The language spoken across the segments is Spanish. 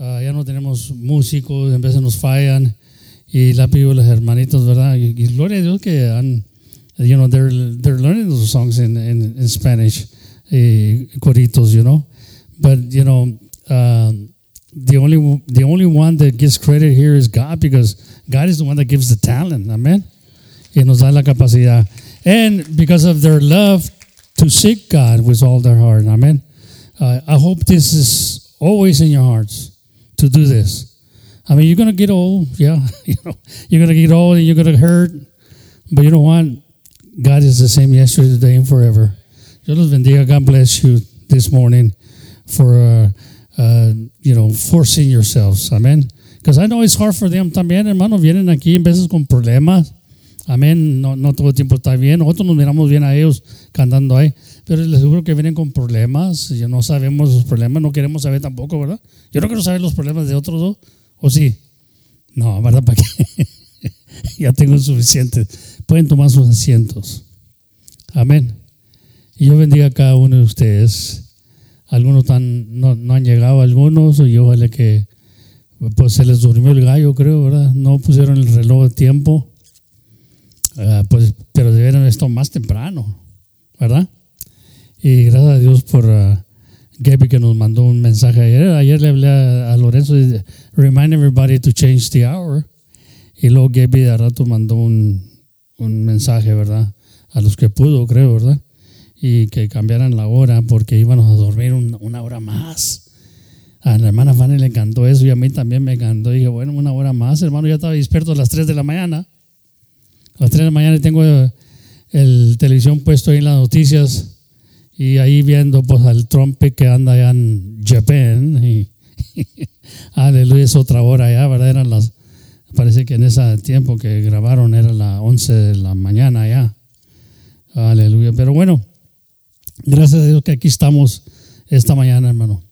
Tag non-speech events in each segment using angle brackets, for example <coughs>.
ah, ya no tenemos músicos, en veces nos fallan y la pido a los hermanitos, ¿verdad? Y, y gloria a Dios que han, you know, they're, they're learning those songs in, in, in Spanish, eh, coritos, you know. But, you know, uh, the only the only one that gets credit here is God because God is the one that gives the talent, amen. Y nos da la capacidad. And because of their love to seek God with all their heart, amen. Uh, I hope this is always in your hearts to do this. I mean, you're gonna get old, yeah. <laughs> You know, you're gonna get old and you're gonna hurt, but you know what? God is the same yesterday, today, and forever. Dios bendiga. God bless you this morning for. Uh, uh, you know, forcing yourselves. Amen. Because I know it's hard for them también, hermano. Vienen aquí en veces con problemas. Amén. No, no todo el tiempo está bien. Nosotros nos miramos bien a ellos cantando ahí. Pero les aseguro que vienen con problemas. Ya no sabemos los problemas. No queremos saber tampoco, ¿verdad? Yo no quiero saber los problemas de otros dos. ¿O sí? No, ¿verdad? <laughs> ¿Para qué? ya tengo suficiente. Pueden tomar sus asientos. Amén. Y yo bendiga a cada uno de ustedes. Algunos tan, no, no, han llegado, algunos, y ojalá que pues se les durmió el gallo, creo, ¿verdad? No pusieron el reloj de tiempo, uh, pues, pero debieron estar más temprano, ¿verdad? Y gracias a Dios por uh, Gaby que nos mandó un mensaje ayer. Ayer le hablé a, a Lorenzo, y, remind everybody to change the hour. Y luego Gaby de rato mandó un, un mensaje, ¿verdad? A los que pudo, creo, ¿verdad? y que cambiaran la hora porque íbamos a dormir un, una hora más. A la hermana Fanny le encantó eso y a mí también me encantó. Y dije, bueno, una hora más, hermano, ya estaba despierto a las 3 de la mañana. A las 3 de la mañana tengo el televisión puesto ahí en las noticias y ahí viendo pues al Trump que anda allá en Japan. Y, <laughs> aleluya, es otra hora ya, ¿verdad? Eran las, parece que en ese tiempo que grabaron era las 11 de la mañana ya. Aleluya, pero bueno. Gracias a Dios que aquí estamos esta mañana, hermano.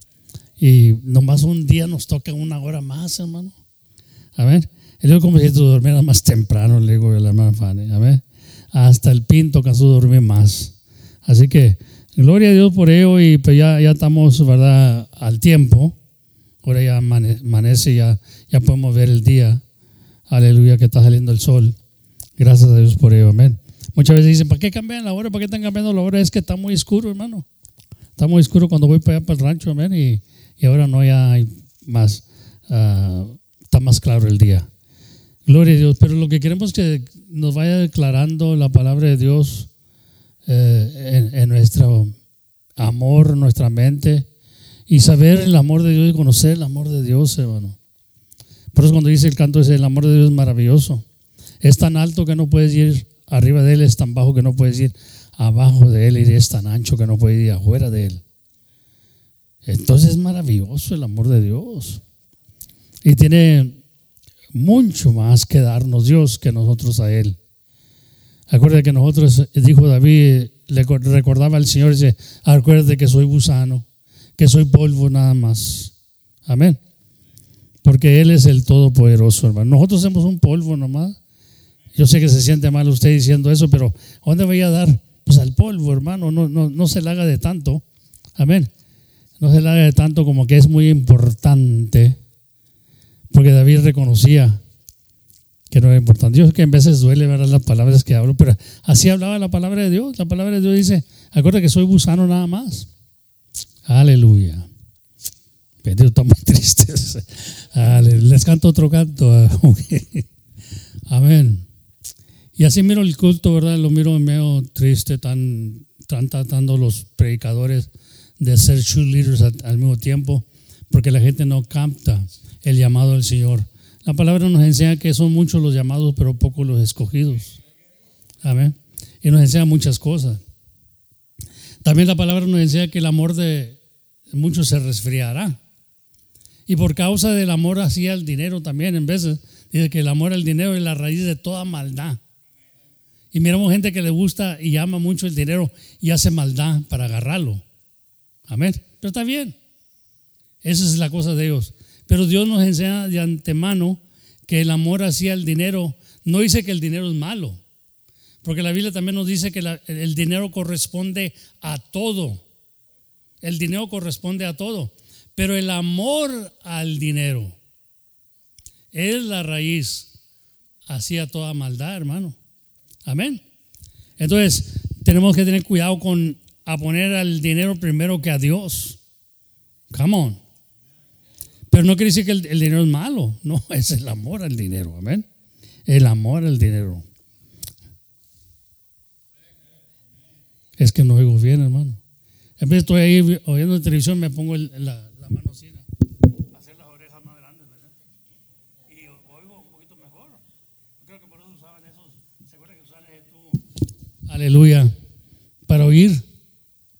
Y nomás un día nos toca una hora más, hermano. A ver. Y luego como si tú durmieras más temprano, le digo a la hermana Fanny. A ver. Hasta el pinto caso dormir más. Así que, gloria a Dios por ello y pues ya, ya estamos, ¿verdad? Al tiempo. Ahora ya amanece, ya, ya podemos ver el día. Aleluya, que está saliendo el sol. Gracias a Dios por ello. Amén. Muchas veces dicen, ¿para qué cambian la hora? ¿Para qué están cambiando la hora? Es que está muy oscuro, hermano. Está muy oscuro cuando voy para allá, para el rancho, amén. Y, y ahora no ya hay más, uh, está más claro el día. Gloria a Dios. Pero lo que queremos es que nos vaya declarando la palabra de Dios eh, en, nuestro amor, nuestra mente. Y saber el amor de Dios y conocer el amor de Dios, hermano. Por eso cuando dice el canto ese, el amor de Dios es maravilloso. Es tan alto que no puedes ir arriba de él es tan bajo que no puedes ir abajo de él y es tan ancho que no puedes ir afuera de él. Entonces es maravilloso el amor de Dios. Y tiene mucho más que darnos Dios que nosotros a Él. Acuérdate que nosotros, dijo David, le recordaba al Señor, dice, acuérdate que soy gusano, que soy polvo nada más. Amén. Porque Él es el Todopoderoso, hermano. Nosotros somos un polvo nomás. Yo sé que se siente mal usted diciendo eso, pero ¿a dónde voy a dar? Pues al polvo, hermano, no, no, no se le haga de tanto. Amén. No se le haga de tanto como que es muy importante. Porque David reconocía que no era importante. Yo sé que en veces duele ver las palabras que hablo, pero así hablaba la palabra de Dios. La palabra de Dios dice, acuérdate que soy gusano nada más. Aleluya. Bendito, están muy <laughs> tristes. Les canto otro canto. <laughs> Amén. Y así miro el culto, ¿verdad? Lo miro medio triste, tan, tan tratando los predicadores de ser true leaders al, al mismo tiempo, porque la gente no capta el llamado del Señor. La palabra nos enseña que son muchos los llamados, pero pocos los escogidos. Amén. Y nos enseña muchas cosas. También la palabra nos enseña que el amor de muchos se resfriará. Y por causa del amor hacia el dinero también, en veces, dice que el amor al dinero es la raíz de toda maldad. Y miramos gente que le gusta y ama mucho el dinero y hace maldad para agarrarlo. Amén. Pero está bien. Esa es la cosa de Dios. Pero Dios nos enseña de antemano que el amor hacia el dinero no dice que el dinero es malo. Porque la Biblia también nos dice que el dinero corresponde a todo. El dinero corresponde a todo. Pero el amor al dinero es la raíz hacia toda maldad, hermano. Amén. Entonces, tenemos que tener cuidado con a poner al dinero primero que a Dios. Come on. Pero no quiere decir que el, el dinero es malo. No, <laughs> es el amor al dinero. Amén. El amor al dinero. Es que no oigo bien, hermano. En vez de estoy ahí oyendo televisión, me pongo el- la, la mano así, ¿no? hacer las orejas más grandes, ¿verdad? Y oigo un poquito mejor. Creo que por eso usaban esos, ¿se acuerdan que usaban ese tubo? Aleluya. Para oír.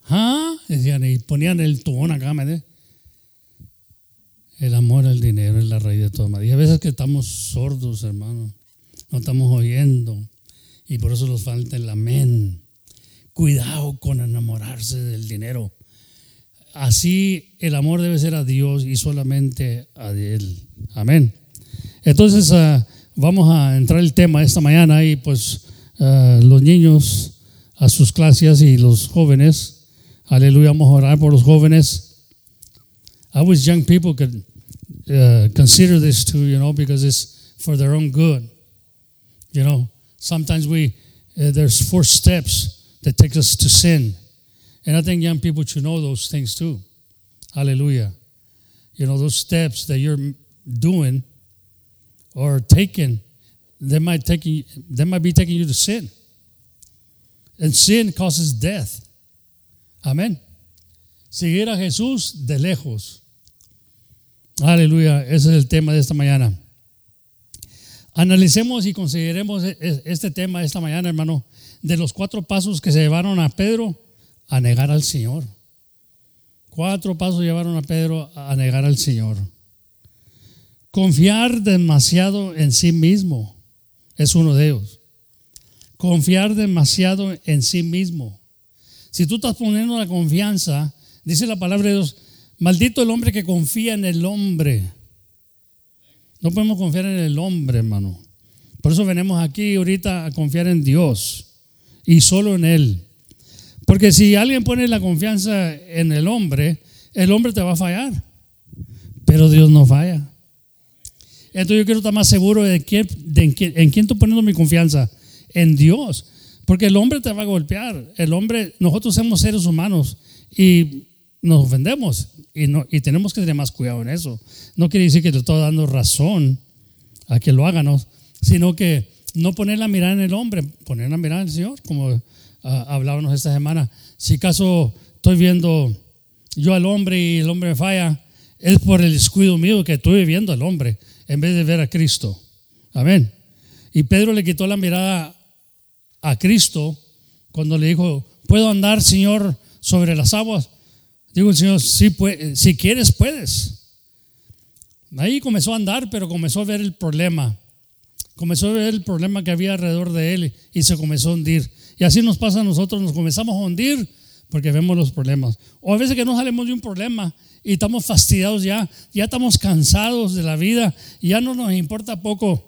¿Ah? Decían, y ponían el tubón acá, ¿me? El amor al dinero es la raíz de todo mal. Y a veces que estamos sordos, hermano. No estamos oyendo. Y por eso nos falta el amén. Cuidado con enamorarse del dinero. Así el amor debe ser a Dios y solamente a Él. Amén. Entonces ah, vamos a entrar el tema esta mañana y pues ah, los niños a sus clases y los jóvenes. Aleluya, vamos a orar por los jóvenes. I wish young people could uh, consider this too, you know, because it's for their own good. You know, sometimes we uh, there's four steps that take us to sin, and I think young people should know those things too. Hallelujah. You know, those steps that you're doing or taking, they might you, they might be taking you to sin, and sin causes death. Amén. Seguir a Jesús de lejos. Aleluya, ese es el tema de esta mañana. Analicemos y consideremos e- e- este tema esta mañana, hermano, de los cuatro pasos que se llevaron a Pedro a negar al Señor. Cuatro pasos llevaron a Pedro a negar al Señor. Confiar demasiado en sí mismo es uno de ellos. Confiar demasiado en sí mismo. Si tú estás poniendo la confianza, dice la palabra de Dios, maldito el hombre que confía en el hombre. No podemos confiar en el hombre, hermano. Por eso venimos aquí ahorita a confiar en Dios y solo en Él. Porque si alguien pone la confianza en el hombre, el hombre te va a fallar. Pero Dios no falla. Entonces yo quiero estar más seguro de, quién, en, quién, en quién estoy poniendo mi confianza. En Dios. Porque el hombre te va a golpear. El hombre, nosotros somos seres humanos y nos ofendemos. Y, no, y tenemos que tener más cuidado en eso. No quiere decir que te estoy dando razón a que lo hagan, ¿no? sino que no poner la mirada en el hombre, poner la mirada en el Señor, como ah, hablábamos esta semana. Si caso estoy viendo yo al hombre y el hombre me falla, es por el descuido mío que estoy viendo al hombre en vez de ver a Cristo. Amén. Y Pedro le quitó la mirada a Cristo cuando le dijo, ¿puedo andar, Señor, sobre las aguas? Digo Señor, puede, si quieres, puedes. Ahí comenzó a andar, pero comenzó a ver el problema. Comenzó a ver el problema que había alrededor de él y se comenzó a hundir. Y así nos pasa a nosotros, nos comenzamos a hundir porque vemos los problemas. O a veces que no salimos de un problema y estamos fastidiados ya, ya estamos cansados de la vida y ya no nos importa poco.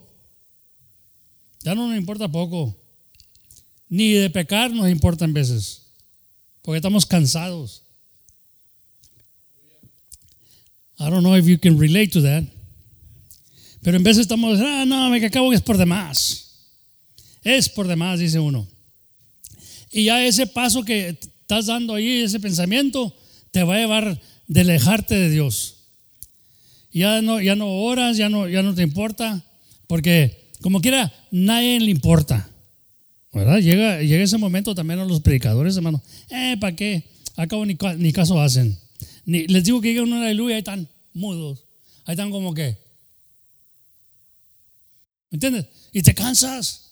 Ya no nos importa poco. Ni de pecar nos importa en veces, porque estamos cansados. I don't know if you can relate to that. Pero en veces estamos, ah, no, me acabo que es por demás. Es por demás, dice uno. Y ya ese paso que estás dando ahí, ese pensamiento, te va a llevar de alejarte de Dios. Ya no, ya no oras, ya no, ya no te importa, porque como quiera, nadie le importa. ¿Verdad? Llega, llega ese momento también a los predicadores, hermano. Eh, ¿para qué? Acabo ni, ni caso hacen. Les digo que digan una aleluya, ahí están mudos. Ahí están como que. ¿Me entiendes? Y te cansas.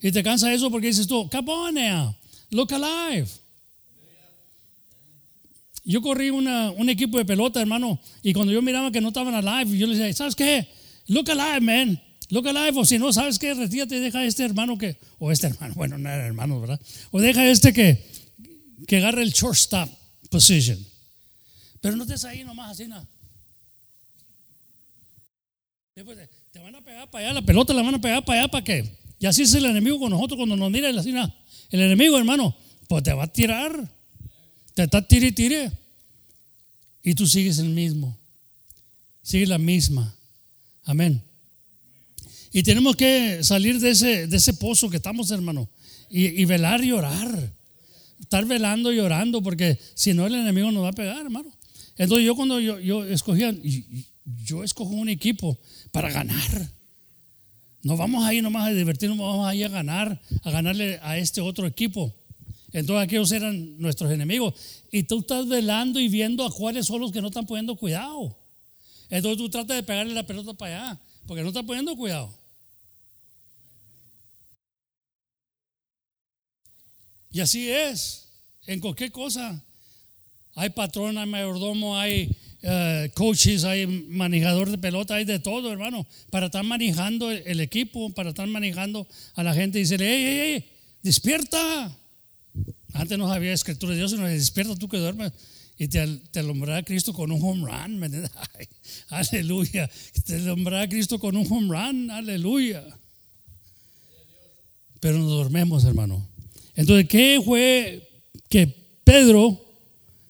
Y te cansa eso porque dices tú, now, look alive. Yo corrí una, un equipo de pelota, hermano, y cuando yo miraba que no estaban alive, yo les decía, ¿sabes qué? Look alive, man. Look alive, o si no, ¿sabes qué? Retírate y deja a este hermano que, o este hermano, <laughs> bueno, no era hermano, ¿verdad? O deja a este que, que agarre el shortstop position. Pero no estés ahí nomás así, nada. Después te, te van a pegar para allá, la pelota la van a pegar para allá, ¿para qué? Y así es el enemigo con nosotros cuando nos mira así, nada. El enemigo, hermano, pues te va a tirar. Te está tire y tire. y tú sigues el mismo. Sigues la misma. Amén. Y tenemos que salir de ese, de ese pozo que estamos, hermano. Y, velar y orar. Estar velando y orando, porque si no el enemigo nos va a pegar, hermano. Entonces yo cuando yo, yo escogía, yo escojo un equipo para ganar. No vamos ahí nomás a divertirnos, vamos ahí a ganar, a ganarle a este otro equipo. Entonces aquellos eran nuestros enemigos. Y tú estás velando y viendo a cuáles son los que no están poniendo cuidado. Entonces tú tratas de pegarle la pelota para allá, porque no están poniendo cuidado. Y así es, en cualquier cosa. Hay patrón, hay mayordomo, hay eh, coaches, hay manejador de pelota, hay de todo, hermano, para estar manejando el, equipo, para estar manejando a la gente y decirle, hey, hey, hey, despierta. Antes no había escritura de Dios, sino despierta tú que duermes y te, te alumbrará Cristo con un home run. <laughs> aleluya. Te alumbrará Cristo con un home run. Aleluya. Pero nos dormemos, hermano. Entonces, ¿qué fue que Pedro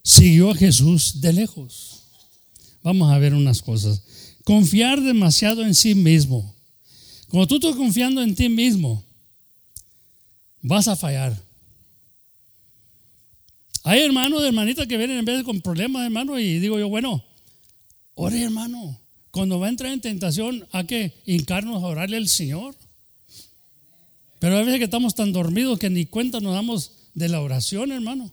siguió a Jesús de lejos? Vamos a ver unas cosas. Confiar demasiado en sí mismo. Cuando tú estás confiando en ti mismo, vas a fallar. Hay hermanos, hermanitas que vienen en vez de con problemas, hermano, y digo yo, bueno, ore, hermano. Cuando va a entrar en tentación, hay que hincarnos a orarle al Señor. Pero a veces que estamos tan dormidos que ni cuenta nos damos de la oración, hermano.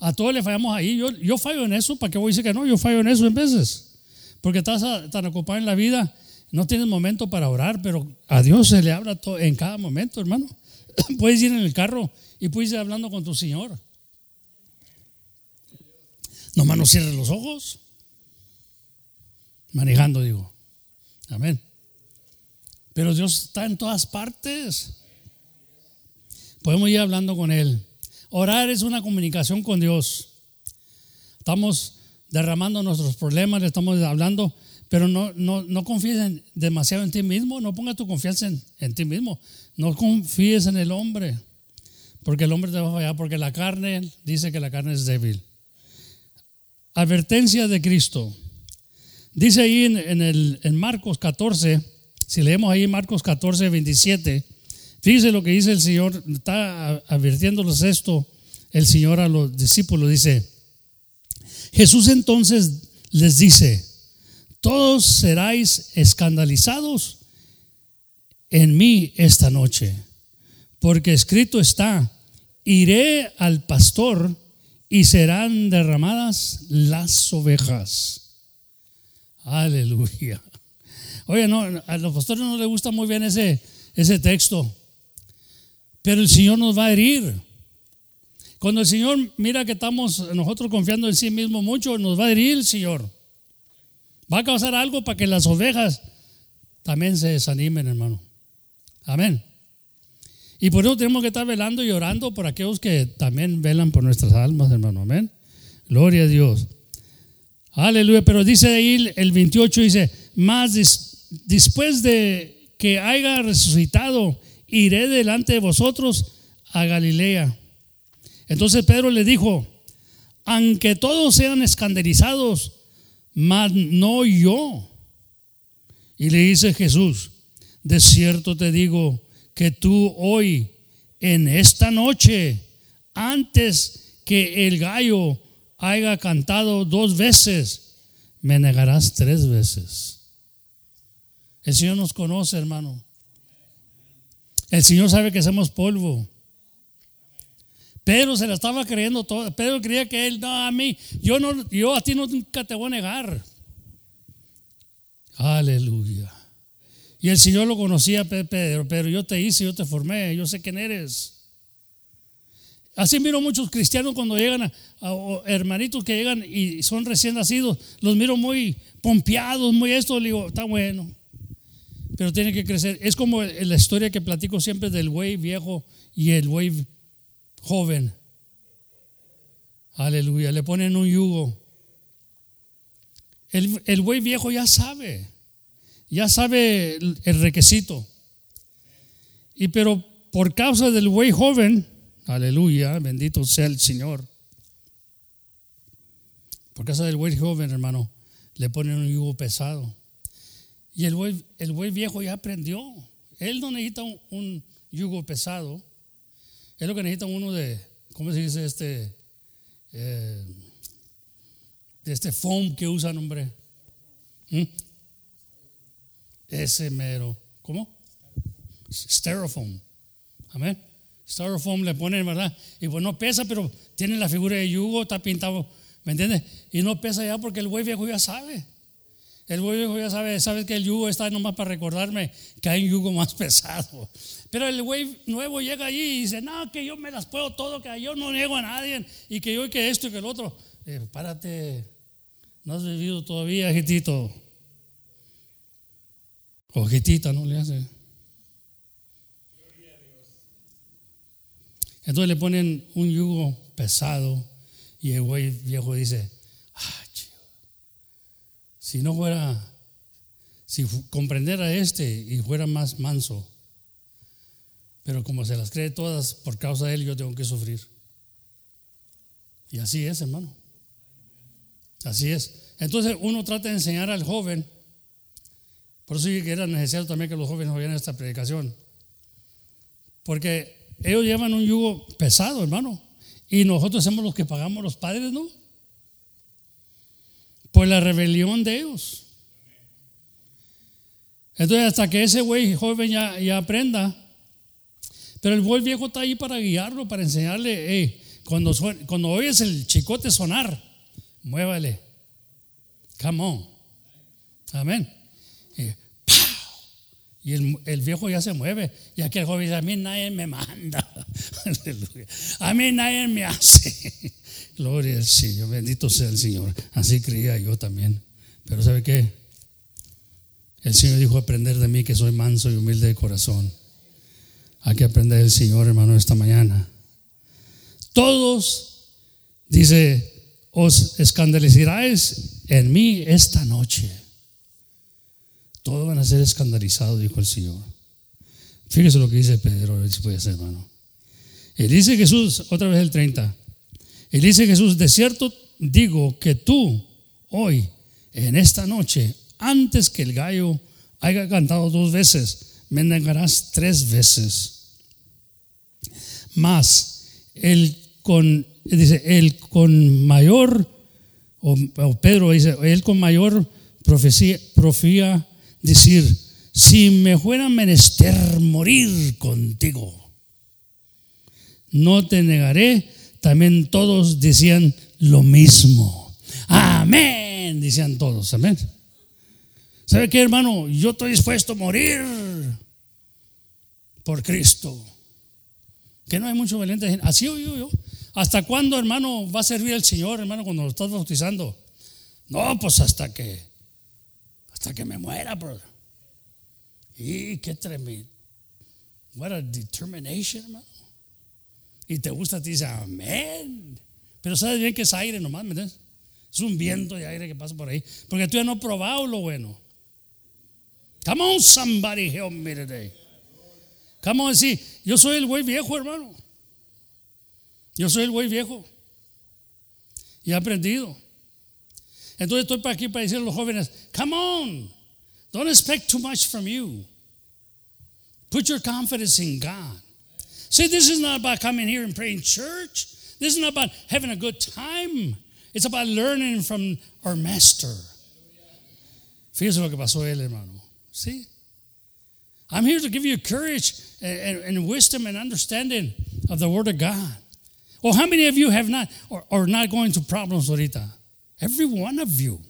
A todos le fallamos ahí. Yo, yo fallo en eso. ¿Para qué voy a decir que no? Yo fallo en eso en veces. Porque estás tan ocupado en la vida, no tienes momento para orar, pero a Dios se le habla en cada momento, hermano. <coughs> puedes ir en el carro y puedes ir hablando con tu Señor. Nomás no cierres los ojos. Manejando, digo. Amén. Pero Dios está en todas partes. Podemos ir hablando con Él. Orar es una comunicación con Dios. Estamos derramando nuestros problemas, le estamos hablando, pero no, no, no confíes demasiado en ti mismo, no pongas tu confianza en, ti mismo, no confíes en el hombre, porque el hombre te va a fallar, porque la carne dice que la carne es débil. Advertencia de Cristo. Dice ahí en, el, en Marcos 14, si leemos ahí Marcos 14, 27, Fíjese lo que dice el Señor, está advirtiéndoles esto el Señor a los discípulos, dice, Jesús entonces les dice, todos seráis escandalizados en mí esta noche, porque escrito está, iré al pastor y serán derramadas las ovejas. Aleluya. Oye, no, a los pastores no les gusta muy bien ese, ese texto. Pero el Señor nos va a herir. Cuando el Señor mira que estamos nosotros confiando en sí mismo mucho, nos va a herir el Señor. Va a causar algo para que las ovejas también se desanimen, hermano. Amén. Y por eso tenemos que estar velando y orando por aquellos que también velan por nuestras almas, hermano. Amén. Gloria a Dios. Aleluya. Pero dice ahí el 28, dice, más después de que haya resucitado iré delante de vosotros a Galilea. Entonces Pedro le dijo, aunque todos sean escandalizados, mas no yo. Y le dice Jesús, de cierto te digo que tú hoy, en esta noche, antes que el gallo haya cantado dos veces, me negarás tres veces. El Señor nos conoce, hermano. El Señor sabe que somos polvo. Pedro se la estaba creyendo todo. Pedro creía que él, no, a mí, yo, no, yo a ti nunca te voy a negar. Aleluya. Y el Señor lo conocía, Pedro, pero yo te hice, yo te formé, yo sé quién eres. Así miro muchos cristianos cuando llegan, a, hermanitos que llegan y son recién nacidos, los miro muy pompeados, muy esto, le digo, está bueno pero tiene que crecer. Es como la historia que platico siempre del buey viejo y el buey joven. Aleluya, le ponen un yugo. El, el buey viejo ya sabe, ya sabe el, requisito. Y pero por causa del buey joven, aleluya, bendito sea el Señor. por causa del buey joven, hermano, le ponen un yugo pesado. Y el buey, el buey viejo ya aprendió. Él no necesita un, yugo pesado. Es lo que necesita uno de, ¿cómo se dice este? Eh, de este foam que usan, hombre. ¿Mm? Ese mero. ¿Cómo? Styrofoam. Amén. Styrofoam le ponen, ¿verdad? Y pues no pesa, pero tiene la figura de yugo, está pintado, ¿me entiendes? Y no pesa ya porque el buey viejo ya sabe. El viejo ya sabe, sabe que el yugo está nomás para recordarme que hay un yugo más <laughs> pesado. Pero el güey nuevo llega allí y dice, no, que yo me las puedo todo, que yo no niego a nadie, y que yo, que esto y que el otro. Eh, párate, no has vivido todavía, jitito. Ojetita, ¿no le hace? Entonces le ponen un yugo pesado y el güey viejo dice, si no fuera, si comprendiera este y fuera más manso, pero como se las cree todas por causa de él, yo tengo que sufrir. Y así es, hermano. Así es. Entonces uno trata de enseñar al joven, por eso que era necesario también que los jóvenes oyeran esta predicación, porque ellos llevan un yugo pesado, hermano. Y nosotros somos los que pagamos los padres, ¿no? Por la rebelión de ellos. Entonces, hasta que ese güey joven ya, aprenda. Pero el buen viejo está ahí para guiarlo, para enseñarle, cuando, cuando oyes el chicote sonar, muévale. Come on. Amén. Y el, viejo ya se mueve. Y aquel joven dice, a mí nadie me manda. <laughs> a mí nadie me hace. Gloria al Señor. Bendito sea el Señor. Así creía yo también. Pero ¿sabe qué? El Señor dijo, aprender de mí que soy manso y humilde de corazón. Hay que aprender del Señor, hermano, esta mañana. Todos, dice, os escandalizaréis en mí esta noche. Todos van a ser escandalizados, dijo el Señor. Fíjese lo que dice Pedro, ser, hermano. Él dice Jesús, otra vez el 30. Él dice Jesús, de cierto digo que tú hoy, en esta noche, antes que el gallo haya cantado dos veces, me negarás tres veces. Más, el con, dice, el con mayor, o, Pedro dice, él con mayor profecía, profía decir, si me fuera menester morir contigo, no te negaré. También todos decían lo mismo. Amén, decían todos. Amén. ¿Sabe qué, hermano? Yo estoy dispuesto a morir por Cristo. Que no hay mucho valiente Así oigo yo. ¿Hasta cuándo, hermano, va a servir el Señor, hermano, cuando lo estás bautizando? No, pues hasta que hasta que me muera, brother. Y qué tremendo. What a determination, hermano. Y te gusta, te dice, amén. Pero sabes bien que es aire nomás, ¿me entiendes? Es un viento de aire que pasa por ahí. Porque tú ya no has probado lo bueno. Come on, somebody help me today. Come on, sí. Yo soy el güey viejo, hermano. Yo soy el güey viejo. Y he aprendido. Entonces estoy para aquí para decirle a los jóvenes, come on, don't expect too much from you. Put your confidence in God. See, this is not about coming here and praying church. This is not about having a good time. It's about learning from our master. Fíjese lo que pasó él, hermano. See? I'm here to give you courage and, and, and, wisdom and understanding of the Word of God. Well, how many of you have not or are not going through problems ahorita? Every one of you.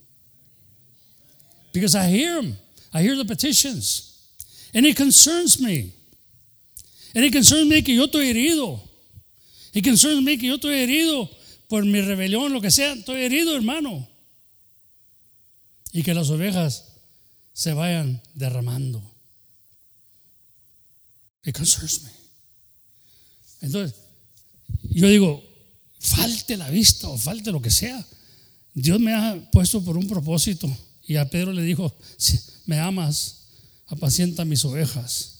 Because I hear them, I hear the petitions. And it concerns me. And it concerns me que yo estoy herido. It concerns me que yo estoy herido por mi rebelión, lo que sea. Estoy herido, hermano. Y que las ovejas se vayan derramando. It concerns me. Entonces, yo digo, falte la vista o falte lo que sea. Dios me ha puesto por un propósito. Y a Pedro le dijo, si me amas, apacienta mis ovejas.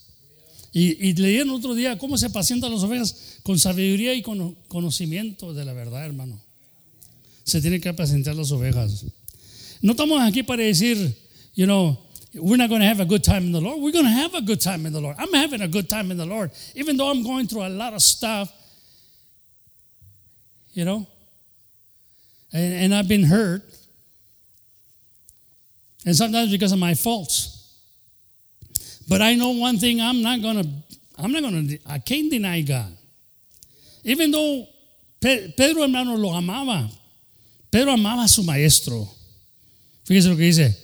Y, y leyeron otro día cómo se apacientan las ovejas con sabiduría y con conocimiento de la verdad, hermano. se tienen que apacentar las ovejas. No estamos aquí para decir, you know, we're not going to have a good time in the Lord. We're going to have a good time in the Lord. I'm having a good time in the Lord, even though I'm going through a lot of stuff, you know, and I've been hurt, and sometimes because of my faults. But I know one thing: I'm not going to. I'm not going. I can't deny God, even though Pedro hermano lo amaba. Pedro amaba a su maestro. Fíjese lo que dice.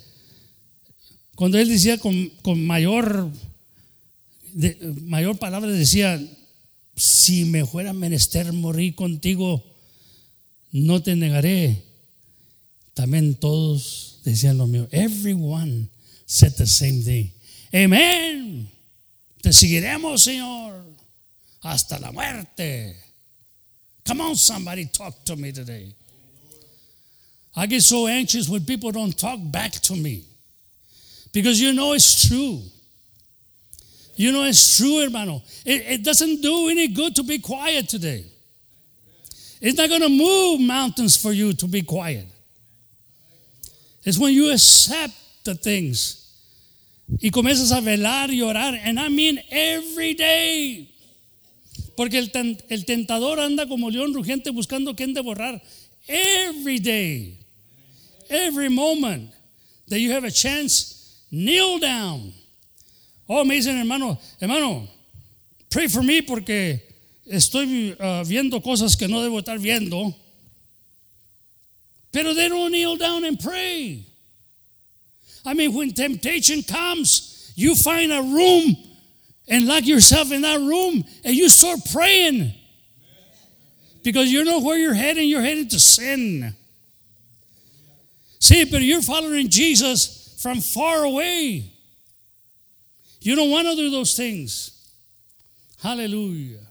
Cuando él decía con, con mayor, de, mayor palabra, decía, si me fuera menester morir contigo, no te negaré. También todos decían lo mismo. Everyone said the same thing. Amen. Te seguiremos, Señor, hasta la muerte. Come on, somebody, talk to me today. I get so anxious when people don't talk back to me because you know it's true. You know it's true, hermano. It, it doesn't do any good to be quiet today. It's not going to move mountains for you to be quiet. It's when you accept the things y comienzas a velar y orar, and I mean every day. Porque el, el tentador anda como león rugiente buscando quien devorar every day. Every moment that you have a chance, kneel down. Oh, me dicen, hermano, hermano, pray for me porque estoy uh, viendo cosas que no debo estar viendo. Pero they don't kneel down and pray. I mean, when temptation comes, you find a room and lock yourself in that room and you start praying. Because you know where you're heading, you're heading to sin. See, but you're following Jesus from far away. You don't want to do those things. Hallelujah.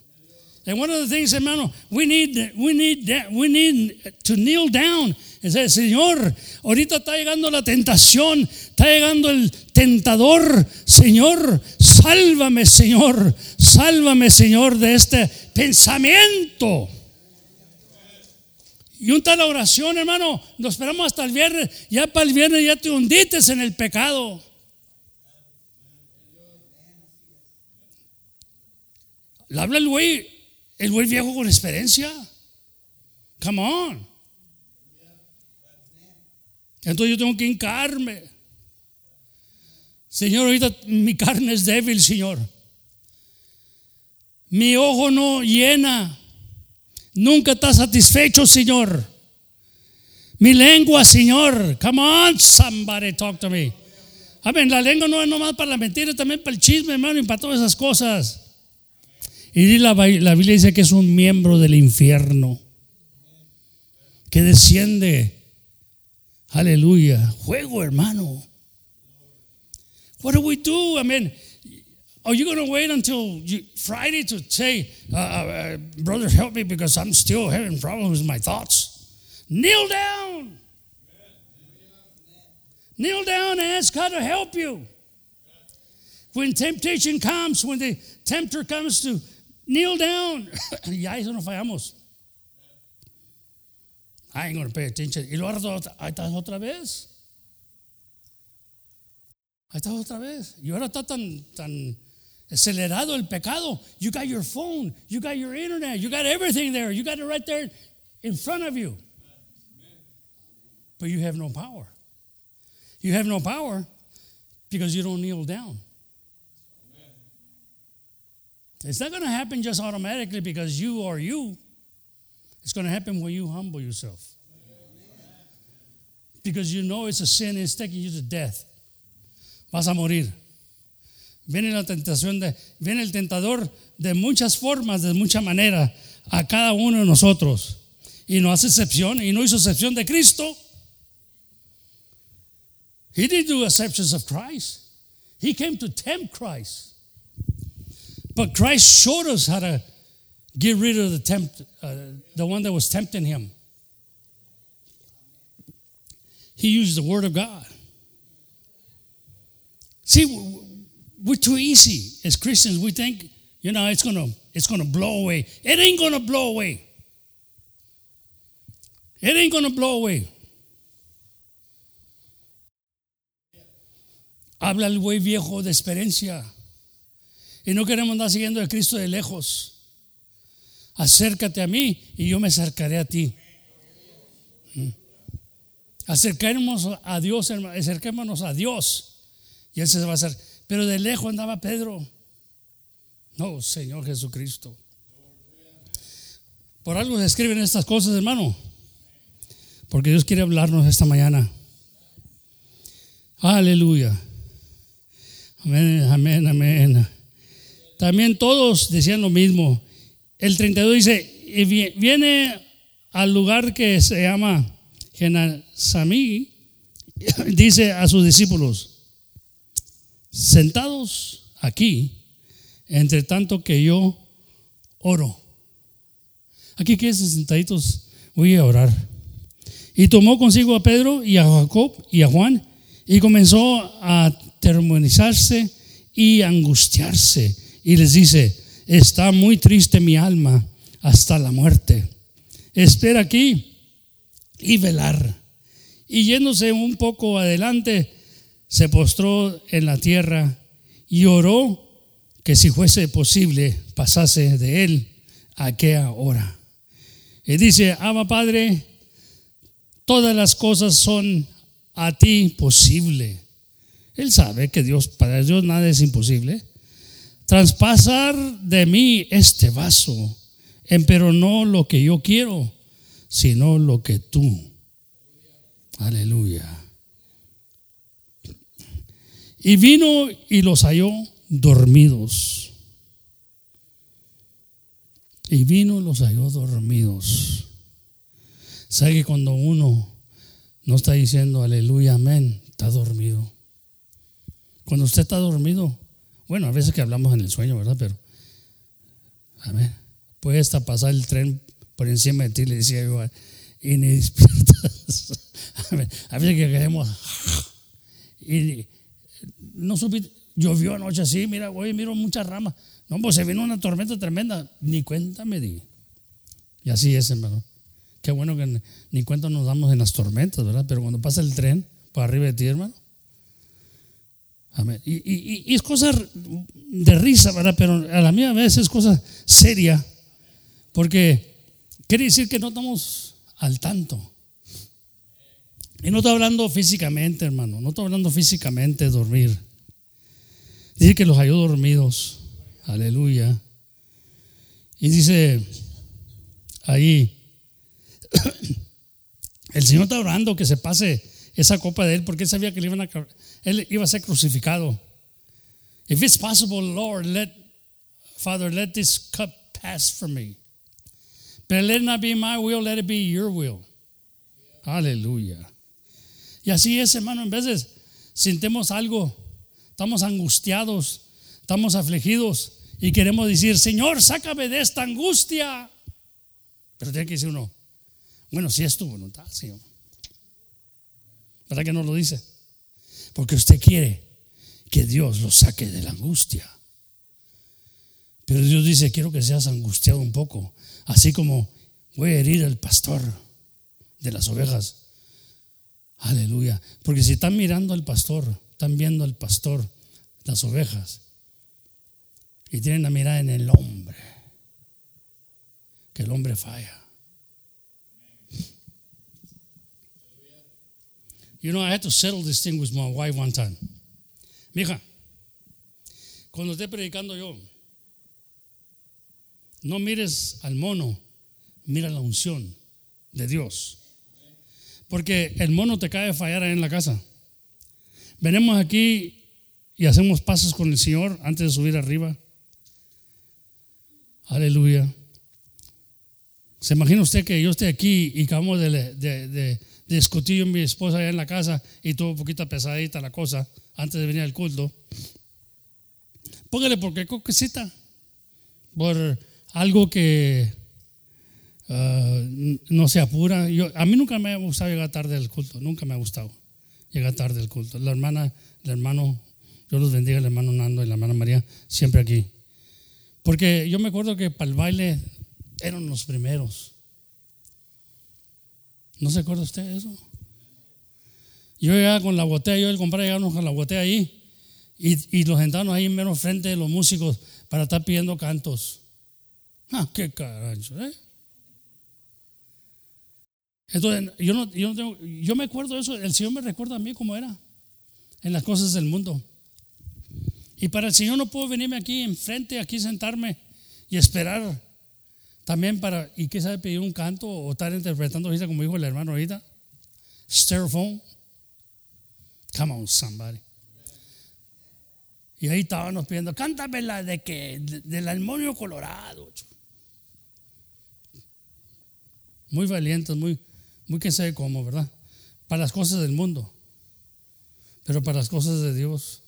And one of the things, hermano, we need, we need, we need to kneel down and say, Señor, ahorita está llegando la tentación, está llegando el tentador. Señor, sálvame, Señor, sálvame, Señor, de este pensamiento. Y un tal oración, hermano, nos esperamos hasta el viernes. Ya para el viernes ya te hundites en el pecado. Le habla el güey, el güey viejo con experiencia. Come on. Entonces yo tengo que hincarme. Señor, ahorita mi carne es débil, Señor. Mi ojo no llena. Nunca está satisfecho, Señor. Mi lengua, Señor. Come on, somebody talk to me. Amén. La lengua no es nomás para la mentira, también para el chisme, hermano, y para todas esas cosas. Y la, la Biblia dice que es un miembro del infierno que desciende. Aleluya. Juego, hermano. What do we do? I mean, are you going to wait until you, Friday to say, uh, uh, brother, help me because I'm still having problems with my thoughts? Kneel down. Kneel down and ask God to help you. When temptation comes, when the tempter comes to kneel down, <coughs> ya eso no fallamos. I ain't going to pay attention. Y luego ahí estás otra vez. Ahí estás otra vez. Y ahora está tan, tan acelerado el pecado. You got your phone, you got your internet, you got everything there. You got it right there in front of you. But you have no power. You have no power because you don't kneel down. It's not going to happen just automatically because you are you. It's going to happen when you humble yourself. Because you know it's a sin, it's taking you to death. Vas a morir. Viene la tentación de, viene el tentador de muchas formas, de mucha manera, a cada uno de nosotros. Y no hace excepción, y no hizo excepción de Cristo. He didn't do exceptions of Christ. He came to tempt Christ. But Christ showed us how to get rid of the tempt, uh, the one that was tempting him. He used the word of God. See, we're too easy as Christians. We think, you know, it's gonna it's gonna blow away. It ain't gonna blow away. It ain't gonna blow away. Habla el güey viejo de experiencia. Y no queremos andar siguiendo a Cristo de lejos. Acércate a mí y yo me acercaré a ti. Mm. Acerquémonos a Dios, acerquémonos a Dios. Y Él se va a hacer. Pero de lejos andaba Pedro. No, Señor Jesucristo. Por algo se escriben estas cosas, hermano. Porque Dios quiere hablarnos esta mañana. Aleluya. Amén, amén, amén. También todos decían lo mismo. El 32 dice, viene al lugar que se llama Genasamí, <laughs> dice a sus discípulos, sentados aquí, entre tanto que yo oro. Aquí que sentaditos, voy a orar. Y tomó consigo a Pedro y a Jacob y a Juan y comenzó a termonizarse y angustiarse. Y les dice, está muy triste mi alma hasta la muerte. Espera aquí y velar. Y yéndose un poco adelante, se postró en la tierra y oró que si fuese posible pasase de él aquella hora. Y dice, ama Padre, todas las cosas son a ti posible. Él sabe que Dios, para Dios nada es imposible. Traspasar de mí este vaso, pero no lo que yo quiero, sino lo que tú. Aleluya. Y vino y los halló dormidos. Y vino y los halló dormidos. ¿Sabe que cuando uno no está diciendo aleluya, amén, está dormido? Cuando usted está dormido, bueno, a veces que hablamos en el sueño, ¿verdad? Pero, amén, puede hasta pasar el tren por encima de ti, le decía yo, y ni <laughs> despiertas. a veces que queremos, <laughs> y no supe, llovió anoche así, mira, güey, miro muchas ramas. No, pues se vino una tormenta tremenda. Ni cuenta me di. Y así es, hermano. Qué bueno que ni cuenta nos damos en las tormentas, ¿verdad? Pero cuando pasa el tren por arriba de ti, hermano. Amén. Y, es cosa de risa, ¿verdad? Pero a la misma vez es cosa seria. Porque quiere decir que no estamos al tanto. Y no estoy hablando físicamente, hermano. No estoy hablando físicamente de dormir. Dice que los halló dormidos. Aleluya. Y dice ahí, <coughs> el Señor está orando que se pase esa copa de él porque él sabía que iban a, él iba a ser crucificado. If it's possible, Lord, let Father, let this cup pass from me. But let it not be my will, let it be your will. Aleluya. Y así es, hermano, en veces sintemos algo, estamos angustiados, estamos afligidos y queremos decir, Señor, sácame de esta angustia. Pero tiene que decir uno, bueno, si es tu voluntad, Señor. ¿Verdad que no lo dice? Porque usted quiere que Dios lo saque de la angustia. Pero Dios dice, quiero que seas angustiado un poco, así como voy a herir al pastor de las ovejas. Aleluya. Porque si están mirando al pastor, están viendo al pastor, las ovejas, y tienen la mirada en el hombre, que el hombre falla. You know, I had to settle this thing with my wife one time. Mija, cuando esté predicando yo, no mires al mono, mira la unción de Dios. Porque el mono te cae fallar ahí en la casa. Venimos aquí y hacemos pasos con el Señor antes de subir arriba. Aleluya. ¿Se imagina usted que yo esté aquí y acabamos de, de, discutir con mi esposa allá en la casa y tuvo un poquito pesadita la cosa antes de venir al culto? Póngale porque coquecita. Por algo que ah, no se apura. Yo, a mí nunca me ha gustado llegar tarde al culto. Nunca me ha gustado llegar tarde al culto. La hermana, el hermano, yo los bendiga, el hermano Nando y la hermana María, siempre aquí. Porque yo me acuerdo que para el baile eran los primeros. ¿No se acuerda usted de eso? Yo llegaba con la botella, yo el compadre llegábamos con la botella ahí y, y los sentábamos ahí en menos frente de los músicos para estar pidiendo cantos. Ah, qué carajo, ¿eh? Entonces, yo no, yo no tengo, yo me acuerdo de eso, el Señor me recuerda a mí cómo era en las cosas del mundo. Y para el Señor no puedo venirme aquí enfrente, aquí sentarme y esperar también para, y qué sabe, pedir un canto o estar interpretando ahorita como dijo el hermano ahorita. Styrofoam. Come on, somebody. Y ahí estábamos pidiendo, cántame la de que, del almonio colorado. Muy valientes, muy, muy que sabe cómo, ¿verdad? Para las cosas del mundo. Pero para las cosas de Dios.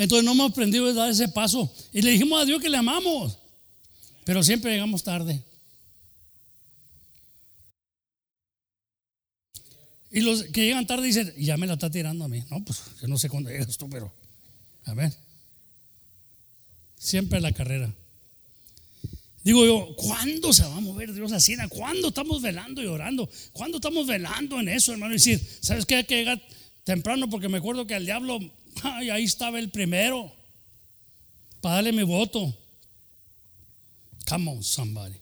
Entonces no hemos aprendido a dar ese paso. Y le dijimos a Dios que le amamos. Pero siempre llegamos tarde. Y los que llegan tarde dicen, ya me la está tirando a mí. No, pues yo no sé cuándo llegas tú, pero a ver. Siempre la carrera. Digo yo, ¿cuándo se va a mover Dios así? ¿Cuándo estamos velando y orando? ¿Cuándo estamos velando en eso, hermano? Y decir, ¿sabes qué? Hay que llegar temprano porque me acuerdo que al diablo Ay, ahí estaba el primero. Para darle mi voto. Come on, somebody.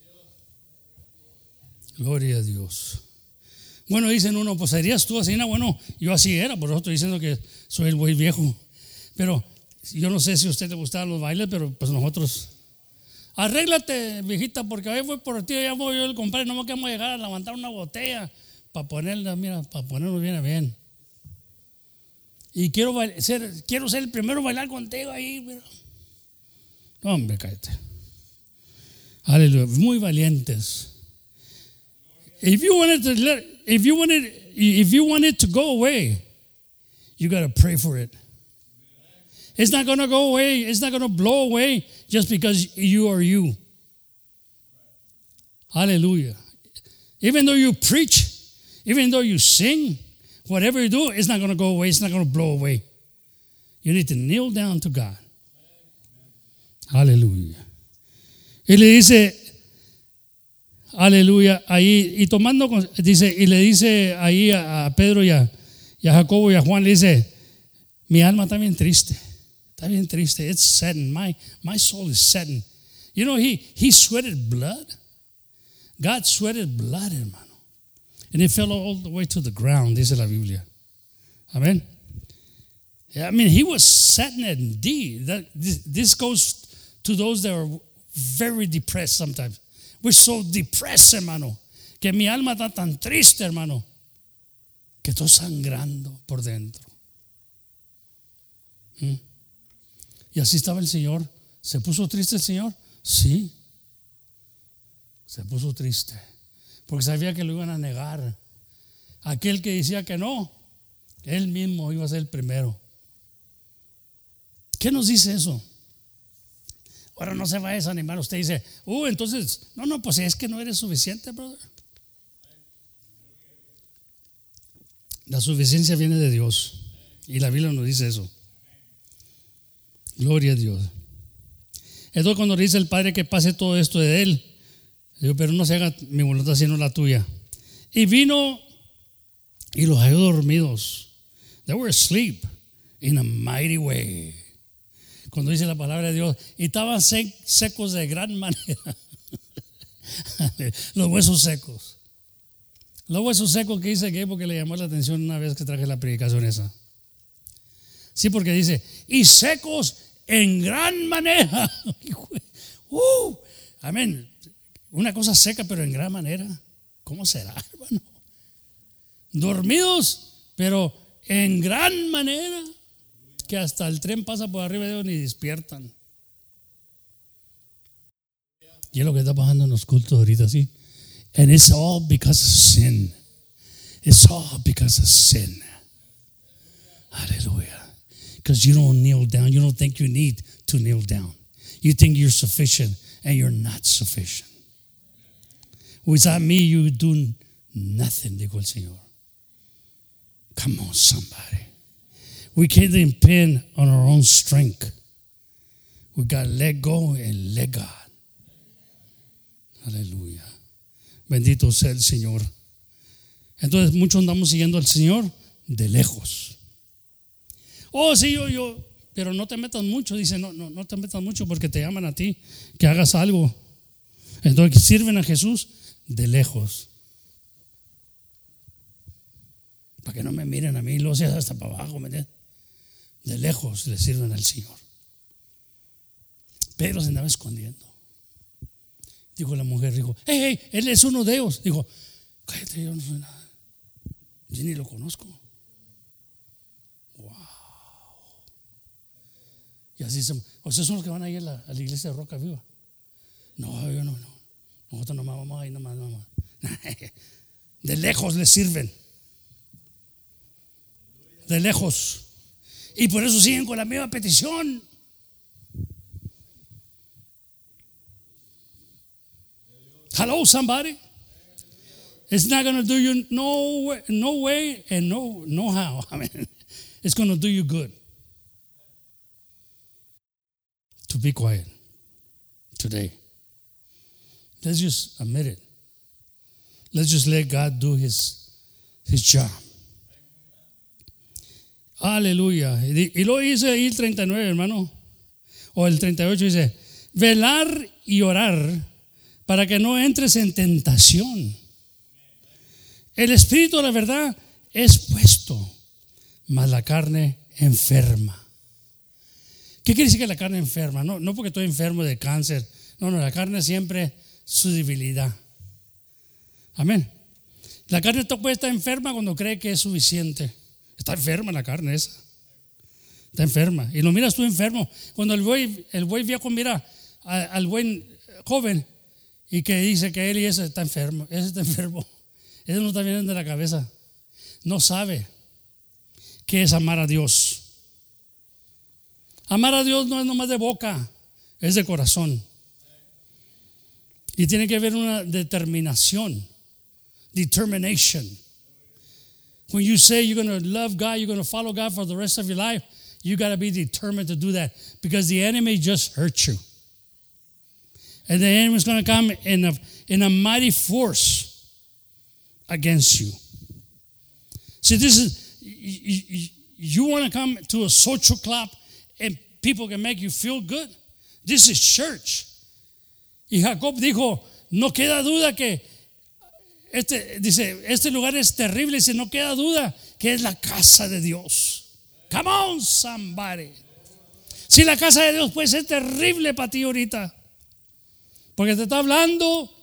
Gloria a Dios. Bueno, dicen uno, pues serías tú así, no, bueno, yo así era, por eso estoy diciendo que soy el buey viejo. Pero yo no sé si a usted le gustaban los bailes, pero pues nosotros. Arréglate, viejita, porque hoy voy por ti, ya voy yo el compadre, no me queremos llegar a levantar una botella para ponerla, mira, para ponernos bien bien. Y quiero ser, quiero ser el primero a bailar contigo ahí. Pero... No, hombre, cállate. Aleluya. Muy valientes. If you want it to let, if you want it, if you want it to go away, you got to pray for it. It's not going to go away. It's not going to blow away just because you are you. Hallelujah. Even though you preach, even though you sing, Whatever you do, it's not going to go away. It's not going to blow away. You need to kneel down to God. Aleluya. Y le dice, aleluya, ahí, y tomando, dice, y le dice ahí a, Pedro y a, y a, Jacobo y a Juan, le dice, mi alma está bien triste, está bien triste, it's saddened, my, my soul is saddened. You know, he, he sweated blood. God sweated blood, hermano. And it fell all the way to the ground, This dice la Biblia. Amen. I mean, he was saddened indeed. That this, this goes to those that are very depressed sometimes. We're so depressed, hermano, que mi alma está tan triste, hermano, que estoy sangrando por dentro. ¿Mm? Y así estaba el Señor. ¿Se puso triste el Señor? Sí. Se puso triste porque sabía que lo iban a negar. Aquel que decía que no, él mismo iba a ser el primero. ¿Qué nos dice eso? Ahora no se va a desanimar. Usted dice, uh, entonces, no, no, pues es que no eres suficiente, brother. La suficiencia viene de Dios. Y la Biblia nos dice eso. Gloria a Dios. Entonces cuando dice el Padre que pase todo esto de Él, Digo, pero no se haga mi voluntad sino la tuya. Y vino y los halló dormidos. They were asleep in a mighty way. Cuando dice la palabra de Dios, y estaban secos de gran <laughs> manera. los huesos secos. Los huesos secos que dice que porque le llamó la atención una vez que traje la predicación esa. Sí, porque dice, y secos en gran manera. <laughs> uh, amén. Una cosa seca, pero en gran manera. ¿Cómo será, <laughs> hermano? Dormidos, pero en gran manera. Que hasta el tren pasa por arriba de ellos ni despiertan. Y es lo que está pasando en los cultos ahorita, sí. And it's all because of sin. It's all because of sin. Hallelujah. Because you don't kneel down. You don't think you need to kneel down. You think you're sufficient, and you're not sufficient. Without me, you do nothing, dijo el Señor. Come on, somebody. We can't depend on our own strength. We got to let go and let God. Aleluya. Bendito sea el Señor. Entonces muchos andamos siguiendo al Señor de lejos. Oh, sí, yo, yo, pero no te metas mucho. Dice, no, no, no te metas mucho porque te llaman a ti que hagas algo. Entonces sirven a Jesús de lejos. Para que no me miren a mí, lo seas hasta para abajo, ¿me De lejos le sirven al Señor. Pedro se andaba escondiendo. Dijo la mujer, dijo, hey, hey, él es uno de ellos. Dijo, cállate, yo no soy nada. Yo ni lo conozco. Wow. Y así se. O sea, son los que van a ir a la, iglesia de Roca Viva. No, yo no, no. Nosotros vamos ahí. <laughs> De lejos les sirven. De lejos. Y por eso siguen con la misma petición. Hello, somebody. It's not going to do you no way, no way and no, no how. <laughs> I mean, it's going to do you good to be quiet today. Let's just admit it. Let's just let God do his, his job. Aleluya. Y lo dice ahí el 39, hermano. O el 38 dice, velar y orar para que no entres en tentación. El espíritu, de la verdad, es puesto, mas la carne enferma. ¿Qué quiere decir que la carne enferma? No, no porque estoy enfermo de cáncer. No, no, la carne siempre su debilidad. Amén. La carne puede estar enferma cuando cree que es suficiente. Está enferma la carne esa. Está enferma. Y lo miras tú enfermo. Cuando el buey, el buey viejo mira al buen joven, y que dice que él y ese está enfermo, ese está <laughs> enfermo, ese no está bien de la cabeza, no sabe qué es amar a Dios. Amar a Dios no es nomás de boca, es de corazón. Y tiene que haber una determinación, determination. When you say you're going to love God, you're going to follow God for the rest of your life, you got to be determined to do that because the enemy just hurt you. And the enemy is going to come in a, in a mighty force against you. See, this is, you, you, you want to come to a social club and people can make you feel good? This is church. Y Jacob dijo, no queda duda que este, dice, este lugar es terrible, dice, no queda duda que es la casa de Dios. Come on, somebody. Si la casa de Dios puede ser terrible para ti ahorita. Porque te está hablando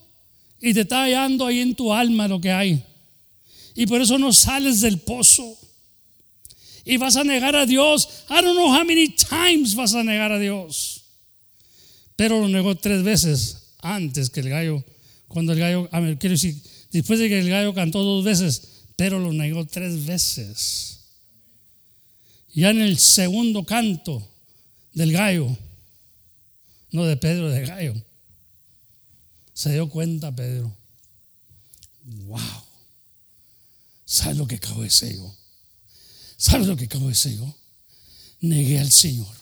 y te está hallando ahí en tu alma lo que hay. Y por eso no sales del pozo. Y vas a negar a Dios. I don't know how many times vas a negar a Dios. Pero lo negó tres veces antes que el gallo. Cuando el gallo, a ver, quiero decir, después de que el gallo cantó dos veces, pero lo negó tres veces. Ya en el segundo canto del gallo, no de Pedro, de gallo, se dio cuenta Pedro. Wow. ¿Sabes lo que acabo de hacer yo? ¿Sabes lo que acabo de hacer yo? Negué al Señor.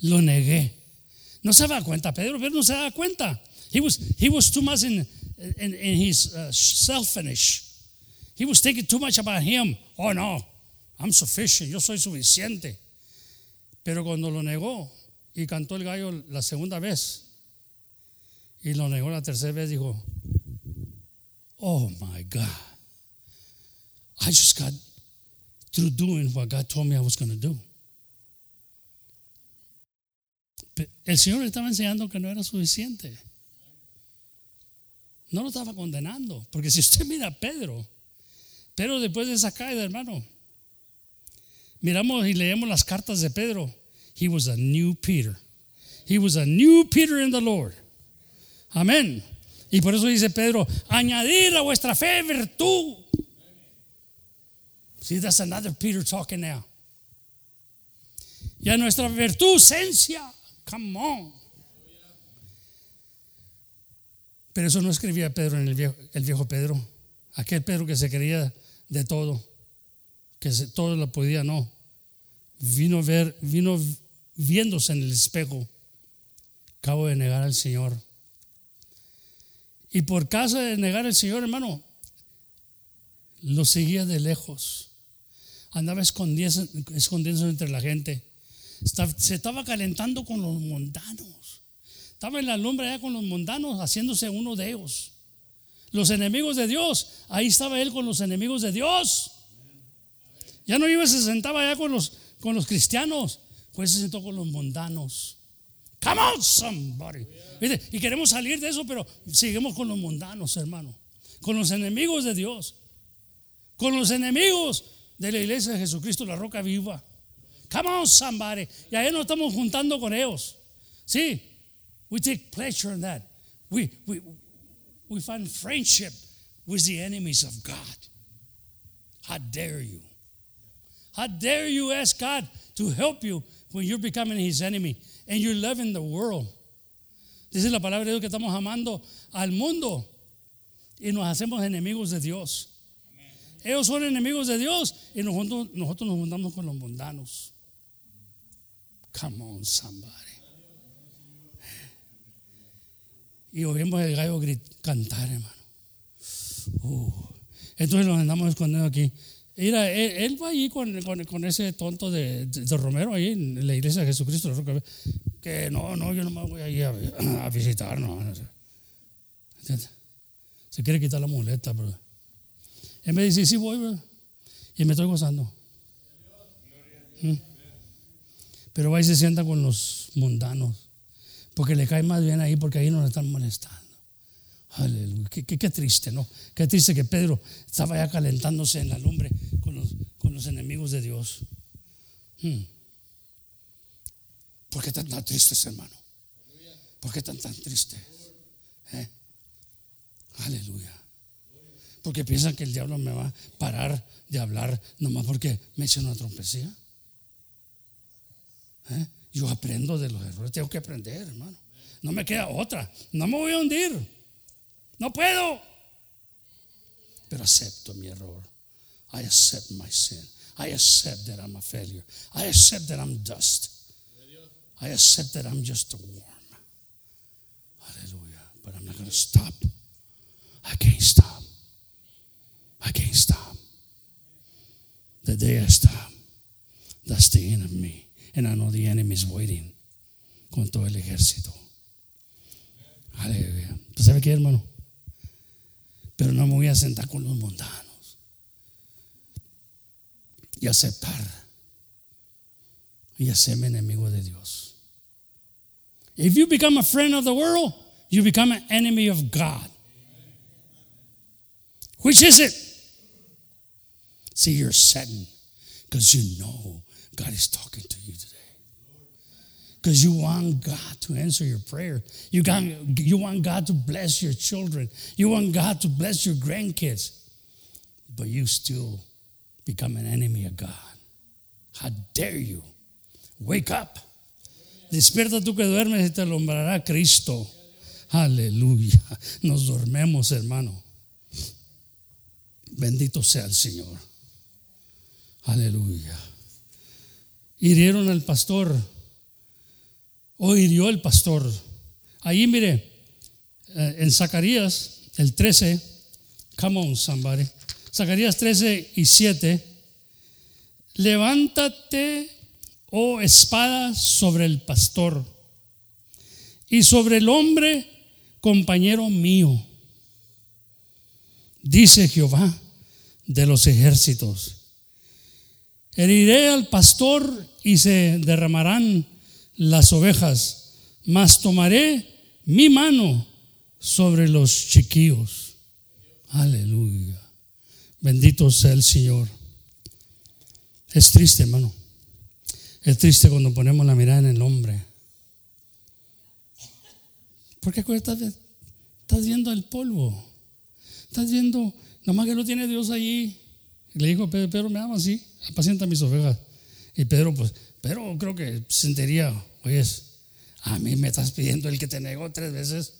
Lo negué. No se da cuenta, Pedro, pero no se da cuenta. He was, he was too much in, in, his uh, selfish. He was thinking too much about him. Oh, no, I'm sufficient, yo soy suficiente. Pero cuando lo negó y cantó el gallo la segunda vez, y lo negó la tercera vez, dijo, oh my God, I just got through doing what God told me I was going to do. El Señor le estaba enseñando que no era suficiente. No lo estaba condenando. Porque si usted <laughs> mira a Pedro, Pedro después de esa caída, hermano, miramos y leemos las cartas de Pedro. He was a new Peter. He was a new Peter in the Lord. Amén. Y por eso dice Pedro, añadir a vuestra fe virtud. See, that's another Peter talking now. Y a nuestra virtud, esencia. Come on. Pero eso no escribía Pedro en el viejo, Pedro. Aquel Pedro que se creía de todo, que todo lo podía, no. Vino ver, vino viéndose en el espejo. Acabo de negar al Señor Y por causa de negar al Señor, hermano, lo seguía de lejos. Andaba escondiéndose entre la gente. Se estaba calentando con los mundanos. Estaba en la lumbre allá con los mundanos, haciéndose uno de ellos. Los enemigos de Dios. Ahí estaba él con los enemigos de Dios. Ya no iba, se sentaba allá con los, con los cristianos. Pues se sentó con los mundanos. Come on, somebody. Y queremos salir de eso, pero seguimos con los mundanos, hermano. Con los enemigos de Dios. Con los enemigos de la iglesia de Jesucristo, la roca viva. Come on, somebody. Y ahí nos estamos juntando con ellos. Sí, we take pleasure in that. We, we, we find friendship with the enemies of God. How dare you? How dare you ask God to help you when you're becoming his enemy and you're loving the world? Dice la palabra de Dios que estamos amando al mundo y nos hacemos enemigos de Dios. Ellos son enemigos de Dios y nosotros, nosotros nos juntamos con los mundanos. Come on, somebody. Y oímos el gallo cantar, hermano. Uh. Entonces nos andamos escondiendo aquí. Mira, él, va allí con, ese tonto de, Romero ahí en la iglesia de Jesucristo. Que no, no, yo no me voy a ir a, visitar. No, Se quiere quitar la muleta, pero. Él me dice, sí voy, y me estoy gozando. ¿Mm? Pero va y se sienta con los mundanos, porque le cae más bien ahí, porque ahí no le están molestando. Aleluya. Qué, triste, ¿no? Qué triste que Pedro estaba ya calentándose en la lumbre con los, con los enemigos de Dios. ¿Mm? ¿Por qué tan, tan tristes, hermano? ¿Por qué tan tan tristes? ¿Eh? Aleluya porque piensan que el diablo me va a parar de hablar nomás porque me echa una trompecía. ¿Eh? Yo aprendo de los errores, tengo que aprender, hermano. No me queda otra, no me voy a hundir, no puedo. Pero acepto mi error. I accept my sin. I accept that I'm a failure. I accept that I'm dust. I accept that I'm just a worm. Hallelujah. But I'm not going to stop. I can't stop. I can't stop. The day I stop, that's the end of me. And I know the enemy is waiting con todo el ejército. Aleluya. ¿Tú sabes qué, hermano? Pero no me voy a sentar con los mundanos y aceptar y hacerme enemigo de Dios. If you become a friend of the world, you become an enemy of God. Which is it? See, you're saddened because you know God is talking to you today. Because you want God to answer your prayer. You, got, you want God to bless your children. You want God to bless your grandkids. But you still become an enemy of God. How dare you? Wake up. Despierta tú que duermes y te alumbrará Cristo. Aleluya. Nos dormemos, hermano. Bendito sea el Señor. Aleluya. Hirieron al pastor. O hirió el pastor. Ahí mire, eh, en Zacarías, el 13, come on somebody. Zacarías 13 y 7. Levántate, oh espada, sobre el pastor y sobre el hombre, compañero mío. Dice Jehová de los ejércitos Heriré al pastor y se derramarán las ovejas, mas tomaré mi mano sobre los chiquillos. Aleluya. Bendito sea el Señor. Es triste, hermano. Es triste cuando ponemos la mirada en el hombre. Porque estás, estás viendo el polvo. Estás viendo, nomás que lo tiene Dios allí. Le dijo Pedro, me ama así apacienta mis ovejas. Y Pedro, pues, pero creo que sentiría, oye, a mí me estás pidiendo el que te negó tres veces.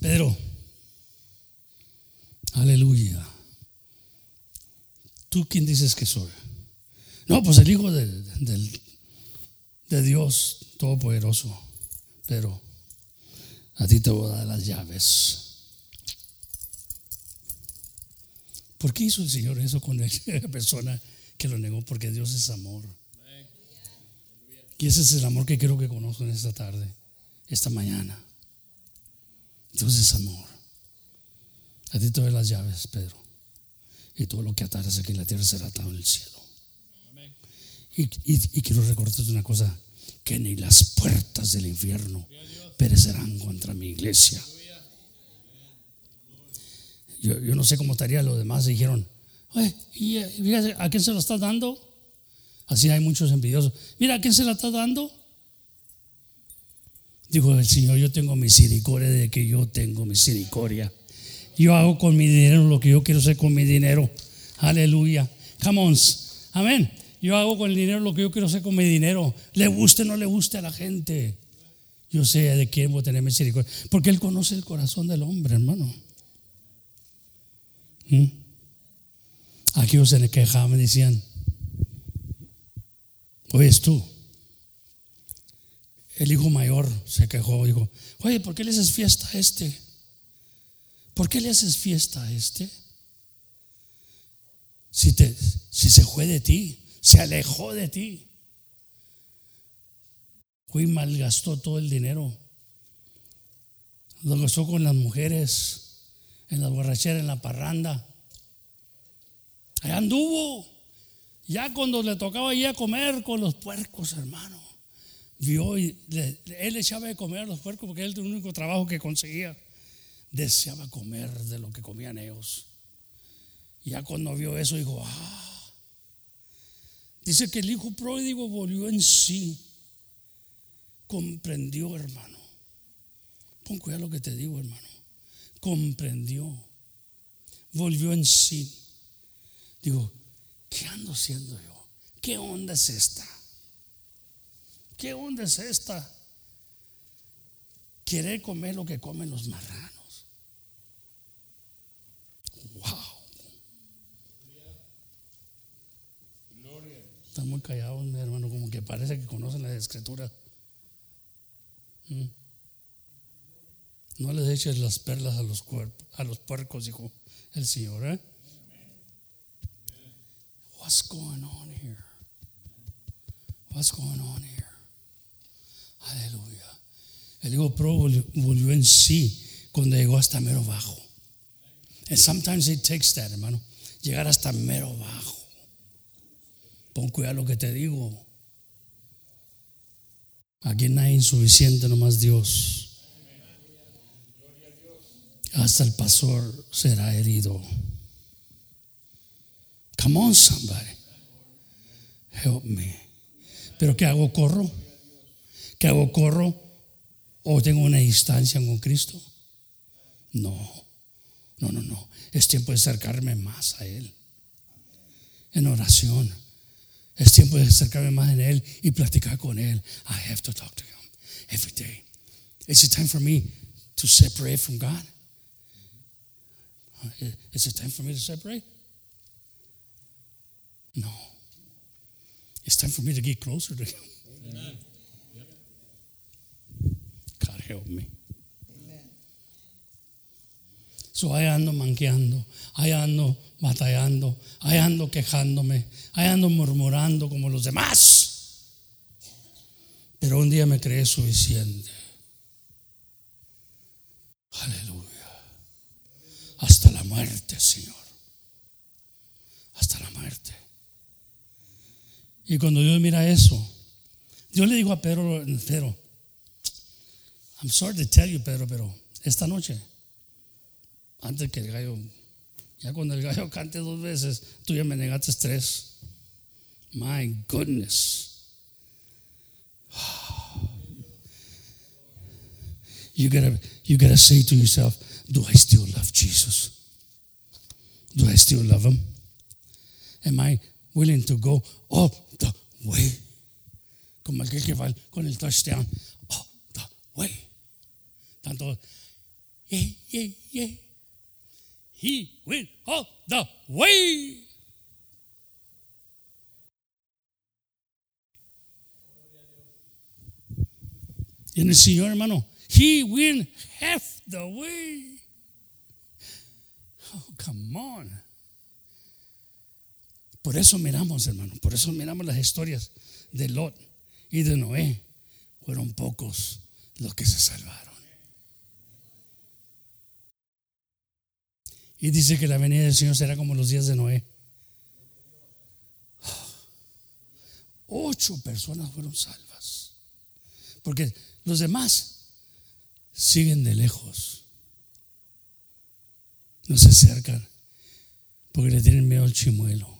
Pedro, aleluya. ¿Tú quién dices que soy? No, pues el Hijo de, de Dios Todopoderoso. Pero A ti te voy a dar las llaves. ¿Por qué hizo el Señor eso con la <laughs> persona que lo negó? Porque Dios es amor. Y ese es el amor que quiero que conozcan esta tarde, esta mañana. Dios es amor. A ti te doy las llaves, Pedro. Y todo lo que ataras aquí en la tierra será atado en el cielo. Y, y quiero recordarte una cosa, que ni las puertas del infierno perecerán contra mi iglesia. Yo, no sé cómo estaría los demás. Dijeron, ¿y, eh, ¿a quién se lo está dando? Así hay muchos envidiosos. Mira, ¿a quién se la está dando? Dijo el Señor, yo tengo misericordia de que yo tengo misericordia. Yo hago con mi dinero lo que yo quiero hacer con mi dinero. Aleluya. Come on. Amén. Yo hago con el dinero lo que yo quiero hacer con mi dinero. Le guste o no le guste a la gente. Yo sé de quién voy a tener misericordia. Porque Él conoce el corazón del hombre, hermano. ¿Mm? Aquí se le quejaban, decían, oyes tú, el hijo mayor se quejó, dijo, oye, ¿por qué le haces fiesta a este? ¿Por qué le haces fiesta a este? Si, te, si se fue de ti, se alejó de ti. Fue y malgastó todo el dinero. Lo gastó con las mujeres en la borrachera, en la parranda. Allá anduvo. Ya cuando le tocaba ir a comer con los puercos, hermano, vio y él echaba de comer a los puercos porque era el único trabajo que conseguía. Deseaba comer de lo que comían ellos. Ya cuando vio eso, dijo, ah. Dice que el hijo pródigo volvió en sí. Comprendió, hermano. Pon cuidado lo que te digo, hermano comprendió, volvió en sí. Digo, ¿qué ando haciendo yo? ¿Qué onda es esta? ¿Qué onda es esta? Querer comer lo que comen los marranos. Wow. Están muy callados, mi hermano, como que parece que conocen la escritura. ¿Mm? No les eches las perlas a los, cuerpos, a los puercos, dijo el Señor. ¿eh? What's going on here? What's going on here? Aleluya. El hijo pro volvió en sí cuando llegó hasta mero bajo. And sometimes it takes that, hermano. Llegar hasta mero bajo. Pon cuidado lo que te digo. Aquí no hay insuficiente, nomás Dios hasta el pastor será herido. Come on, somebody. Help me. ¿Pero qué hago? ¿Corro? ¿Qué hago? ¿Corro? ¿O tengo una distancia con Cristo? No, no, no, no. Es tiempo de acercarme más a Él. En oración. Es tiempo de acercarme más en Él y platicar con Él. I have to talk to Him every day. Is it time for me to separate from God? Is it time for me to separate? No. It's time for me to get closer to Him. Amen. God help me. Amen. So ahí ando manqueando, ahí ando batallando, ahí ando quejándome, ahí ando murmurando como los demás. Pero un día me creé suficiente. Aleluya muerte, Señor. Hasta la muerte. Y cuando Dios mira eso, Dios le dijo a Pedro, Pedro, I'm sorry to tell you, Pedro, pero esta noche, antes que el gallo, ya cuando el gallo cante dos veces, tú ya me negaste tres. My goodness. You gotta, you gotta say to yourself, do I still love Jesus? Do I still love Him? Am I willing to go all the way? Como aquel que va con el touchdown, all the way. Tanto, yeah, yeah, yeah. He went all the way. En el Señor, hermano, He went half the way. Oh, come on. Por eso miramos, hermano, por eso miramos las historias de Lot y de Noé. Fueron pocos los que se salvaron. Y dice que la venida del Señor será como los días de Noé. Ocho personas fueron salvas. Porque los demás siguen de lejos. No se acercan porque le tienen miedo al chimuelo.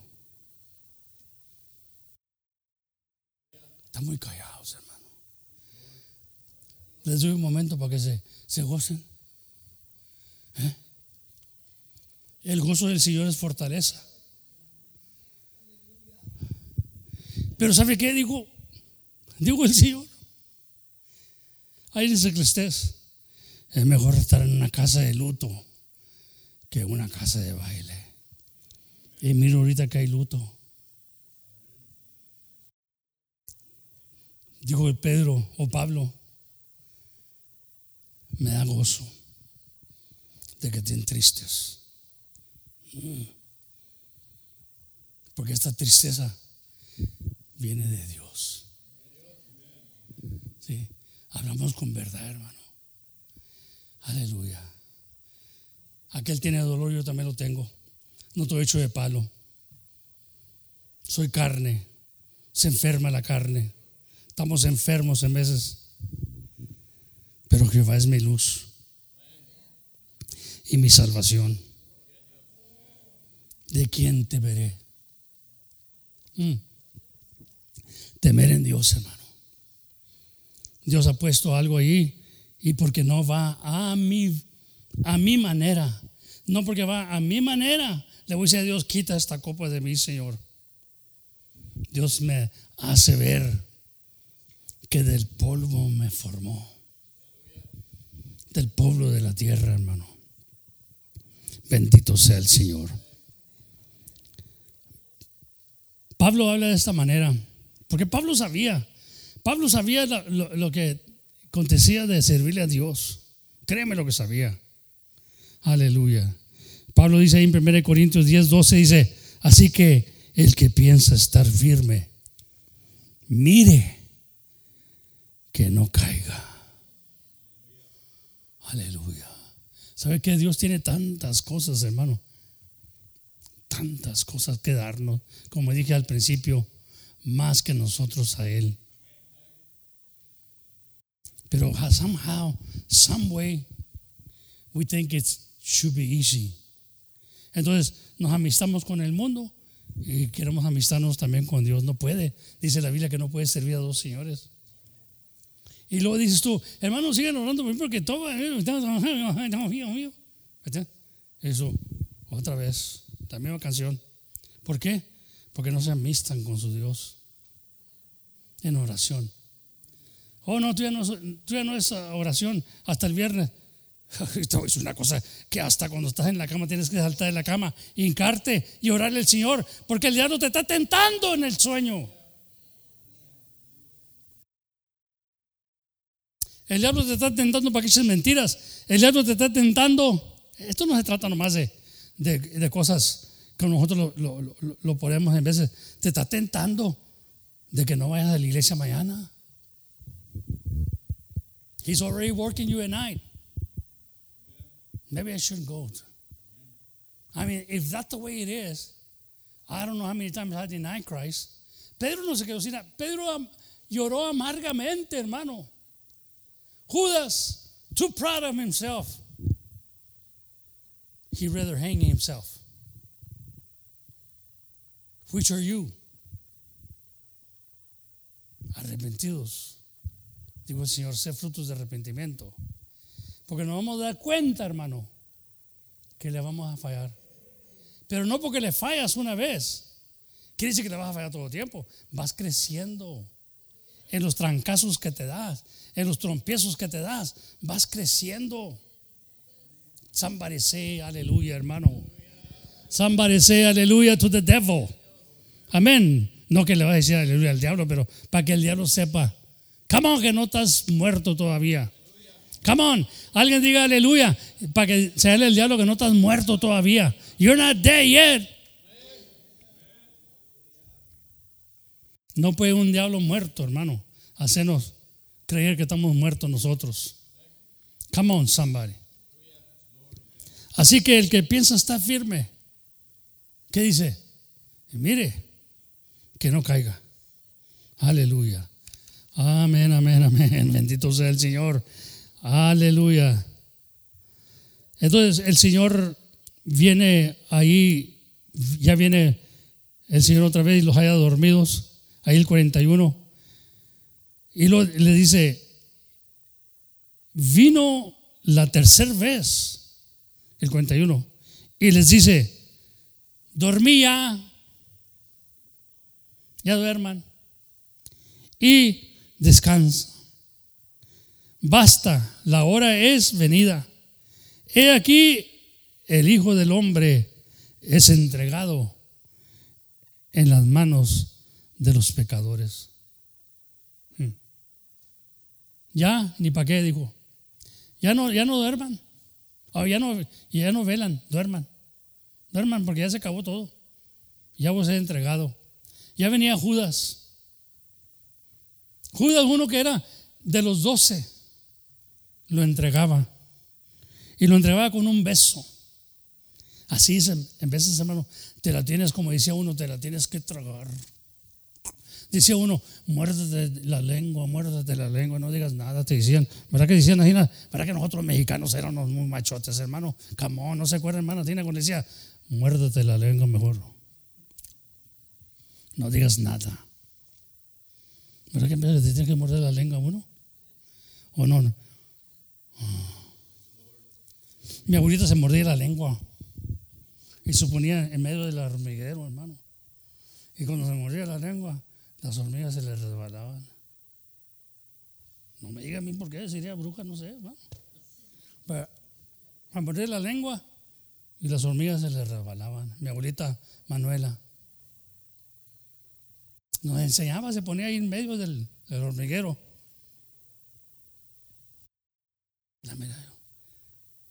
Están muy callados, hermano. Les doy un momento para que se, se gocen. ¿Eh? El gozo del Señor es fortaleza. Pero ¿sabe qué digo? Digo el Señor. Ahí dice que estés. Es mejor estar en una casa de luto que una casa de baile. Y miro ahorita que hay luto. Dijo Pedro o Pablo, me da gozo de que estén tristes. Porque esta tristeza viene de Dios. Sí, hablamos con verdad, hermano. Aleluya. Aquel tiene dolor, yo también lo tengo. No estoy hecho de palo. Soy carne. Se enferma la carne. Estamos enfermos en veces. Pero Jehová es mi luz y mi salvación. ¿De quién te veré? Mm. Temer en Dios, hermano. Dios ha puesto algo ahí y porque no va a mi, a mi manera, no porque va a mi manera, le voy a decir a Dios, quita esta copa de mí, Señor. Dios me hace ver que del polvo me formó, del polvo de la tierra, hermano. Bendito sea el Señor. Pablo habla de esta manera, porque Pablo sabía, Pablo sabía lo, que acontecía de servirle a Dios. Créeme lo que sabía. Aleluya. Pablo dice ahí en 1 Corintios 10, 12, dice, así que el que piensa estar firme, mire que no caiga. Aleluya. ¿Sabe que Dios tiene tantas cosas, hermano? tantas cosas que darnos, como dije al principio, más que nosotros a Él. Pero somehow, some way, we think it should be easy. Entonces nos amistamos con el mundo y queremos amistarnos también con Dios. No puede. Dice la Biblia que no puede servir a dos señores. Y luego dices tú, hermano, siguen orando por mí porque todo. Eso, otra vez la misma canción. ¿Por qué? Porque no se amistan con su Dios en oración. Oh, no, tú ya no, tú ya no es oración hasta el viernes. <laughs> Esto es una cosa que hasta cuando estás en la cama tienes que saltar de la cama, hincarte y orarle al Señor, porque el diablo te está tentando en el sueño. El diablo te está tentando para que eches mentiras. El diablo te está tentando. Esto no se trata nomás de, de, cosas que nosotros lo, ponemos en veces. Te está tentando de que no vayas a la iglesia mañana. He's already working you at night. Maybe I shouldn't go. I mean, if that's the way it is, I don't know how many times I denied Christ. Pedro no se quedó sin Pedro lloró amargamente, hermano. Judas, too proud of himself He'd rather hang himself. Which are you? Arrepentidos. Digo el Señor, sé frutos de arrepentimiento. Porque nos vamos a dar cuenta, hermano, que le vamos a fallar. Pero no porque le fallas una vez. Quiere decir que le vas a fallar todo el tiempo. Vas creciendo en los trancazos que te das, en los trompiezos que te das. Vas creciendo. Somebody say aleluya, hermano. Somebody say aleluya to the devil. Amén. No que le va a decir aleluya al diablo, pero para que el diablo sepa. Come on, que no estás muerto todavía. Come on. Alguien diga aleluya para que se hable el diablo que no estás muerto todavía. You're not dead yet. No puede un diablo muerto, hermano, hacernos creer que estamos muertos nosotros. Come on, somebody. Así que el que piensa está firme. ¿Qué dice? Mire, que no caiga. Aleluya. Amén, amén, amén. <laughs> Bendito sea el Señor. Aleluya. Entonces el Señor viene ahí, ya viene el Señor otra vez y los haya dormidos. Ahí el 41. Y le dice, vino la tercera vez, el 41, y les dice, dormía, ya duerman, y descansa. Basta, la hora es venida. He aquí, el Hijo del Hombre es entregado en las manos de los pecadores. Hmm. Ya, ni para qué, dijo. Ya no, ya no duerman. Oh, ya, no, ya no velan, duerman. Duerman porque ya se acabó todo. Ya vos he entregado. Ya venía Judas. Judas, uno que era de los doce, lo entregaba. Y lo entregaba con un beso. Así es, en veces, hermano, te la tienes, como decía uno, te la tienes que tragar. Decía uno, muérdete la lengua, muérdete la lengua, no digas nada, te decían. ¿Verdad que decían, ¿Verdad que nosotros mexicanos éramos muy machotes, hermano? Camón, no se acuerdan, hermano, Tina, cuando decía, muérdete la lengua mejor. No digas nada. ¿Verdad que te tiene que morder la lengua uno? ¿O no? no? Mi abuelita se mordía la lengua y se ponía en medio del hormiguero, hermano. Y cuando se mordía la lengua, las hormigas se le resbalaban. No me diga a mí por qué, sería bruja, no sé. ¿no? Pero a morder la lengua y las hormigas se le resbalaban. Mi abuelita Manuela nos enseñaba, se ponía ahí en medio del, hormiguero. La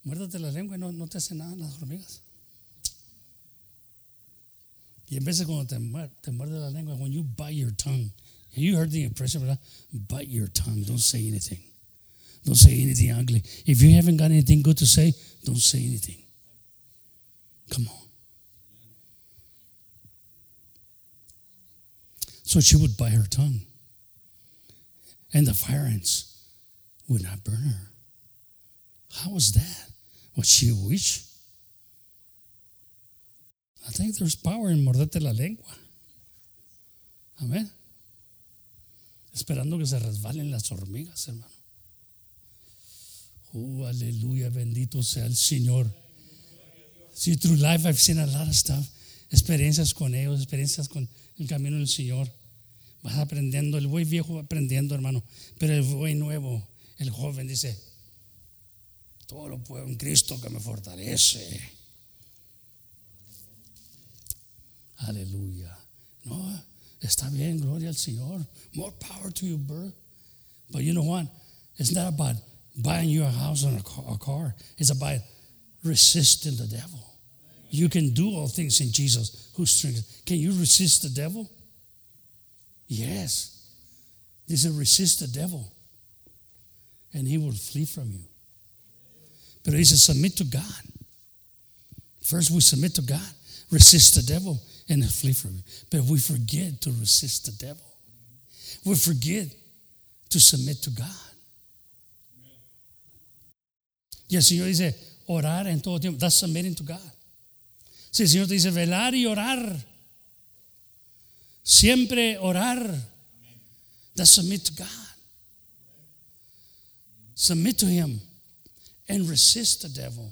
muérdate la lengua y no, no te hace nada las hormigas. Y en veces cuando te, te muerde la lengua, when you bite your tongue, you heard the impression, ¿verdad? Bite your tongue, don't say anything. Don't say anything ugly. If you haven't got anything good to say, don't say anything. Come on. So she would bite her tongue. And the fire ants would not burn her. How was that? She a witch? I think there's power en morderte la lengua. Amén. Esperando que se resbalen las hormigas, hermano. Oh, aleluya, bendito sea el Señor. See, through life I've seen a lot of stuff. Experiencias con ellos, experiencias con el camino del Señor. Vas aprendiendo, el viejo aprendiendo, hermano. Pero el buey nuevo, el joven dice, todo lo puedo en Cristo que me fortalece. Aleluya. No, está bien, gloria al Señor. More power to you, bro. But you know what? It's not about buying you a house or a car. It's about resisting the devil. You can do all things in Jesus who strengthens. Can you resist the devil? Yes. This is resist the devil, and he will flee from you. But he says, submit to God. First, we submit to God, resist the devil, and flee from him. But we forget to resist the devil. We forget to submit to God. Y el Señor dice, orar en todo tiempo. That's submitting to God. Si el Señor te dice, velar y orar. Siempre orar. That's submit to God. Submit to Him and resist the devil,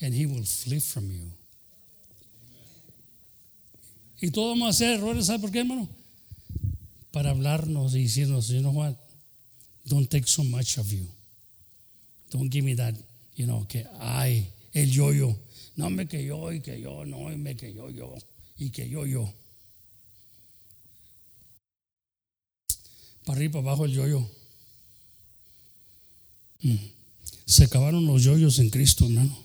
and He will flee from you. Y todos vamos a hacer errores, ¿sabe por qué, hermano? Para hablarnos y decirnos, you know what? Don't take so much of you. Don't give me that, you know, que ay, el yo-yo. No me que yo y que yo, no, me que yo, yo, y que yo, yo. Para arriba, para abajo el yo-yo. Mm. Se acabaron los yoyos en Cristo, hermano.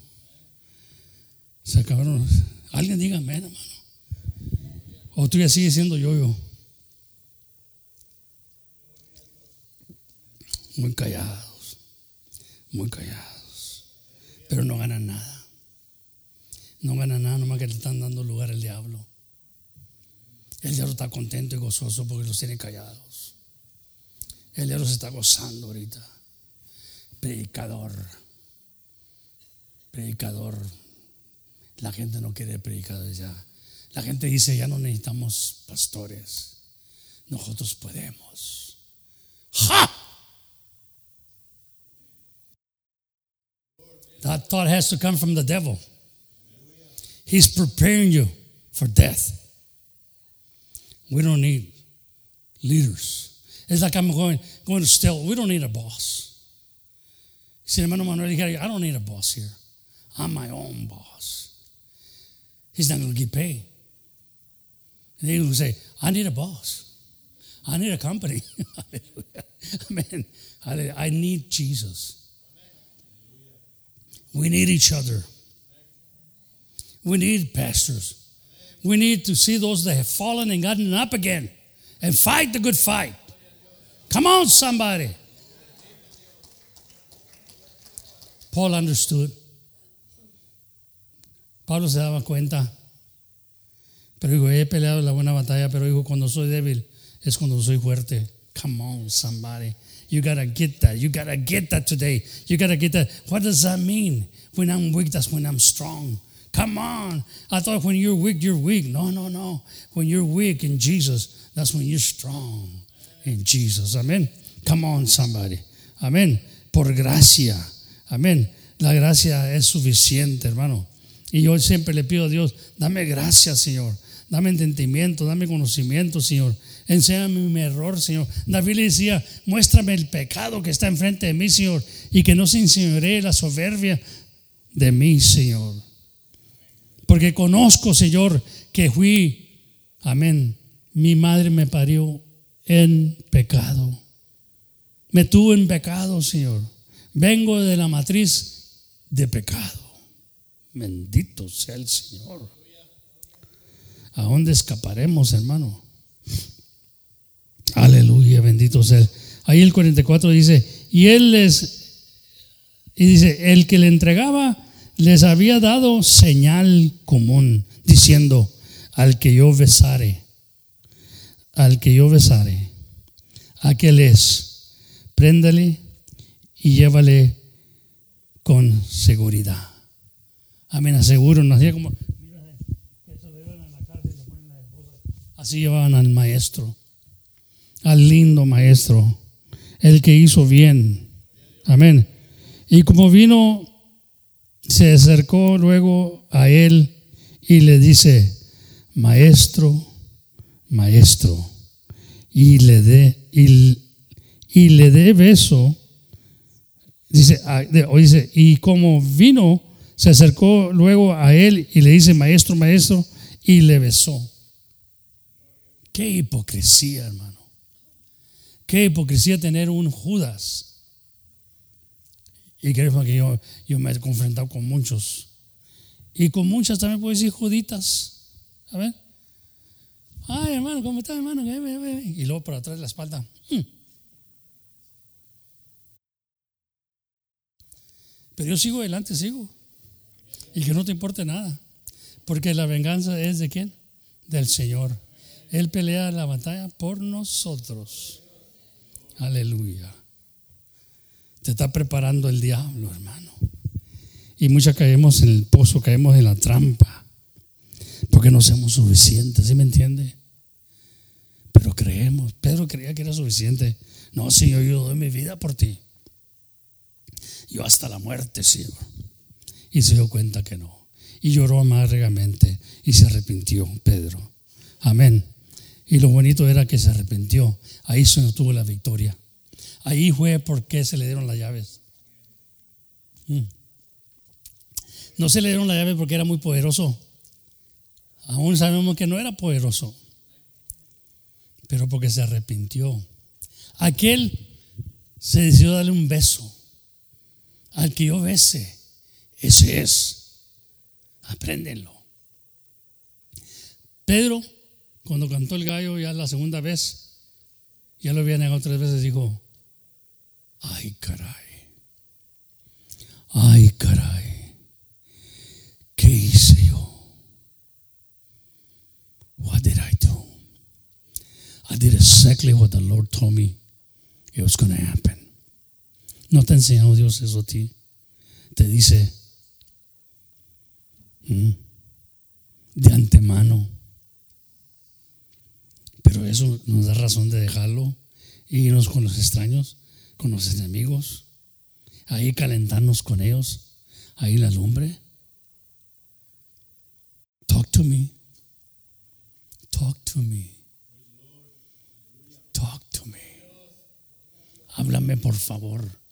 Se acabaron. Alguien diga amén, hermano. O tú ya sigues siendo yoyo. Muy callados. Muy callados. Pero no ganan nada. No ganan nada, nomás que le están dando lugar al diablo. El diablo está contento y gozoso porque los tiene callados. El diablo se está gozando ahorita. Predicador. Predicador. La gente no quiere predicadores ya. La gente dice, ya no necesitamos pastores. Nosotros podemos. ¡Ja! That thought has to come from the devil. He's preparing you for death. We don't need leaders. It's like I'm going, going to still, we don't need a boss. Si hermano Manuel dijera, I don't need a boss here. I'm my own boss. He's not going to get paid. And he's going to say, I need a boss. I need a company. <laughs> Amen. I need Jesus. We need each other. We need pastors. We need to see those that have fallen and gotten up again and fight the good fight. Come on, somebody. Paul understood. Pablo se daba cuenta. Pero dijo, he peleado la buena batalla, pero dijo, cuando soy débil es cuando soy fuerte. Come on, somebody. You gotta get that. You gotta get that today. You gotta get that. What does that mean? When I'm weak, that's when I'm strong. Come on. I thought when you're weak, you're weak. No, no, no. When you're weak in Jesus, that's when you're strong in Jesus. Amén. Come on, somebody. Amén. Por gracia. Amén. La gracia es suficiente, hermano. Y yo siempre le pido a Dios, dame gracia, Señor. Dame entendimiento, dame conocimiento, Señor. Enséñame mi error, Señor. David le decía, muéstrame el pecado que está enfrente de mí, Señor, y que no se enseñoree la soberbia de mí, Señor. Porque conozco, Señor, que fui, amén, mi madre me parió en pecado. Me tuvo en pecado, Señor. Vengo de la matriz de pecado. Bendito sea el Señor. ¿A dónde escaparemos, hermano? Aleluya, bendito sea. Ahí el 44 dice, y él les, y dice, el que le entregaba les había dado señal común, diciendo, al que yo besare, al que yo besare, aquel es, préndale y llévale con seguridad. Amén, aseguro, no hacía como, así llevaban al maestro, al lindo maestro, el que hizo bien. Amén. Y como vino se acercó luego a él y le dice, maestro, maestro, y le dé, y, le dé beso. Dice, ah, dice, y como vino, se acercó luego a él y le dice, maestro, maestro, y le besó. Qué hipocresía, hermano. Qué hipocresía tener un Judas y creo que yo, yo me he confrontado con muchos. Y con muchas también puedo decir juditas. A ver. Ay, hermano, ¿cómo está, hermano? Y luego por atrás de la espalda. Hmm. Pero yo sigo adelante, sigo. Y que no te importe nada. Porque la venganza es de quién? Del Señor. Él pelea la batalla por nosotros. Aleluya. Te está preparando el diablo, hermano. Y muchas caemos en el pozo, caemos en la trampa. Porque no somos suficientes, ¿sí me entiende? Pero creemos. Pedro creía que era suficiente. No, Señor, yo doy mi vida por ti. Yo hasta la muerte, Señor. Y se dio cuenta que no. Y lloró amargamente y se arrepintió, Pedro. Amén. Y lo bonito era que se arrepintió. Ahí se tuvo la victoria. Ahí fue porque se le dieron las llaves. Mm. No se le dieron las llaves porque era muy poderoso. Aún sabemos que no era poderoso. Pero porque se arrepintió. Aquel se decidió darle un beso. Al que yo bese, ese es. Apréndenlo. Pedro, cuando cantó el gallo ya la segunda vez, ya lo había negado tres veces, dijo, ay caray, ay caray, ¿qué hice yo? What did I do? I did exactly what the Lord told me it was going to happen. No te enseñó Dios eso a ti. Te dice de antemano. Pero eso nos da razón de dejarlo e irnos con los extraños, con los enemigos, ahí calentarnos con ellos, ahí la lumbre. Talk to me. Talk to me. Talk to me. Háblame por favor.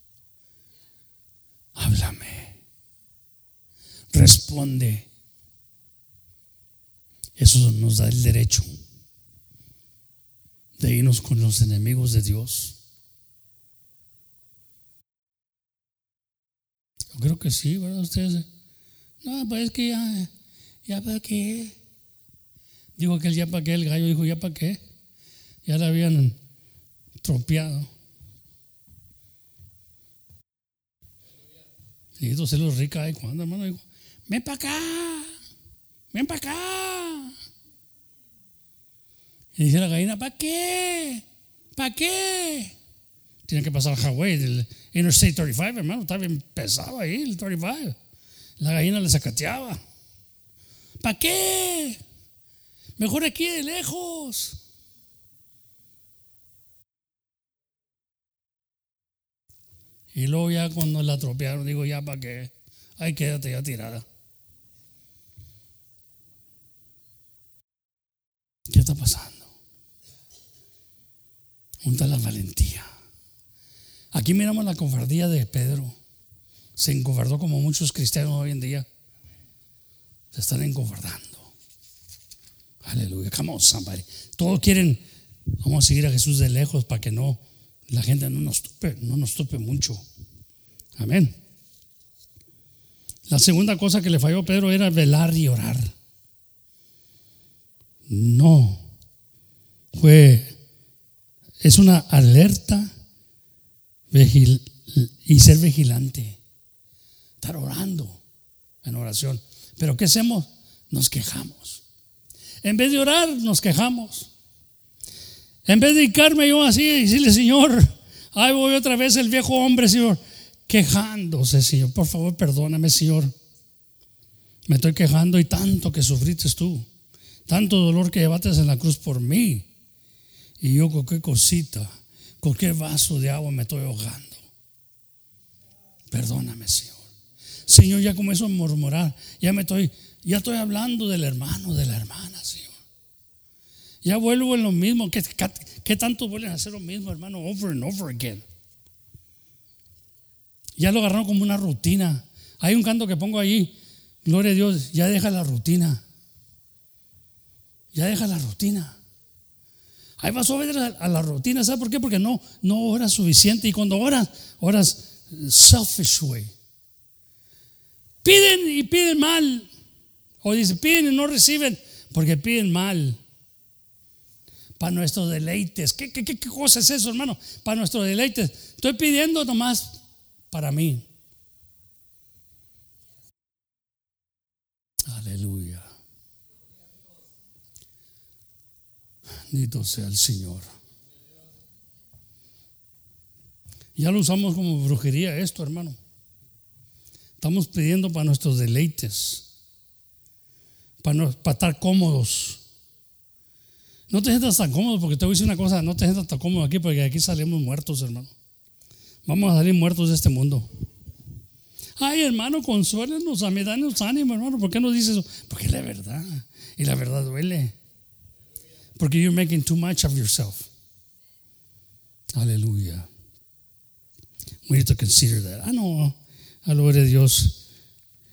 Háblame. Responde. Eso nos da el derecho de irnos con los enemigos de Dios. Yo creo que sí, ¿verdad? Ustedes. No, pues es que ya, ya para qué. Dijo aquel ya para qué, el gallo dijo ya para qué. Ya la habían tropeado. Y se los rica ahí cuando, hermano, dijo, ven para acá, ven para acá. Y dice la gallina, ¿para qué? ¿Para qué? Tiene que pasar Hawái, del Interstate 35, hermano, está bien pesado ahí el 35. La gallina le sacateaba. ¿Para qué? Mejor aquí de lejos. Y luego ya cuando la atropearon, digo, ya para qué. Ay, quédate ya tirada. ¿Qué está pasando? Junta la valentía. Aquí miramos la cofardía de Pedro. Se encofardó como muchos cristianos hoy en día. Se están encofardando. Aleluya. Come on, somebody. Todos quieren, vamos a seguir a Jesús de lejos para que no, la gente no nos tope, no nos tope mucho. Amén. La segunda cosa que le falló a Pedro era velar y orar. No. Fue, es una alerta y ser vigilante. Estar orando en oración. Pero ¿qué hacemos? Nos quejamos. En vez de orar, nos quejamos. En vez de dedicarme yo así y decirle, Señor, ahí voy otra vez el viejo hombre, Señor, quejándose, Señor. Por favor, perdóname, Señor. Me estoy quejando y tanto que sufriste tú. Tanto dolor que llevaste en la cruz por mí. Y yo con qué cosita, con qué vaso de agua me estoy ahogando. Perdóname, Señor. Señor, ya comienzo a murmurar. Ya me estoy, ya estoy hablando del hermano, de la hermana, Señor. Ya vuelvo en lo mismo. ¿Qué, tanto vuelven a hacer lo mismo, hermano? Over and over again. Ya lo agarraron como una rutina. Hay un canto que pongo ahí. Gloria a Dios, ya deja la rutina. Ya deja la rutina. Ahí vas a obedecer a la rutina. ¿Sabes por qué? Porque no, no oras suficiente. Y cuando oras, oras selfish way. Piden y piden mal. O dicen, piden y no reciben porque piden mal. Para nuestros deleites. ¿Qué, qué, qué cosa es eso, hermano? Para nuestros deleites. Estoy pidiendo nomás para mí. Aleluya. Bendito sea el Señor. Ya lo usamos como brujería esto, hermano. Estamos pidiendo para nuestros deleites, para, para estar cómodos. No te sientas tan cómodo, porque te voy a decir una cosa, no te sientas tan cómodo aquí, porque aquí salimos muertos, hermano. Vamos a salir muertos de este mundo. Ay, hermano, consuélenos, a mí danos ánimo, hermano. ¿Por qué nos dices eso? Porque la verdad. Y la verdad duele. Porque you're making too much of yourself. Aleluya. We need to consider that. Ah, no, a de Dios.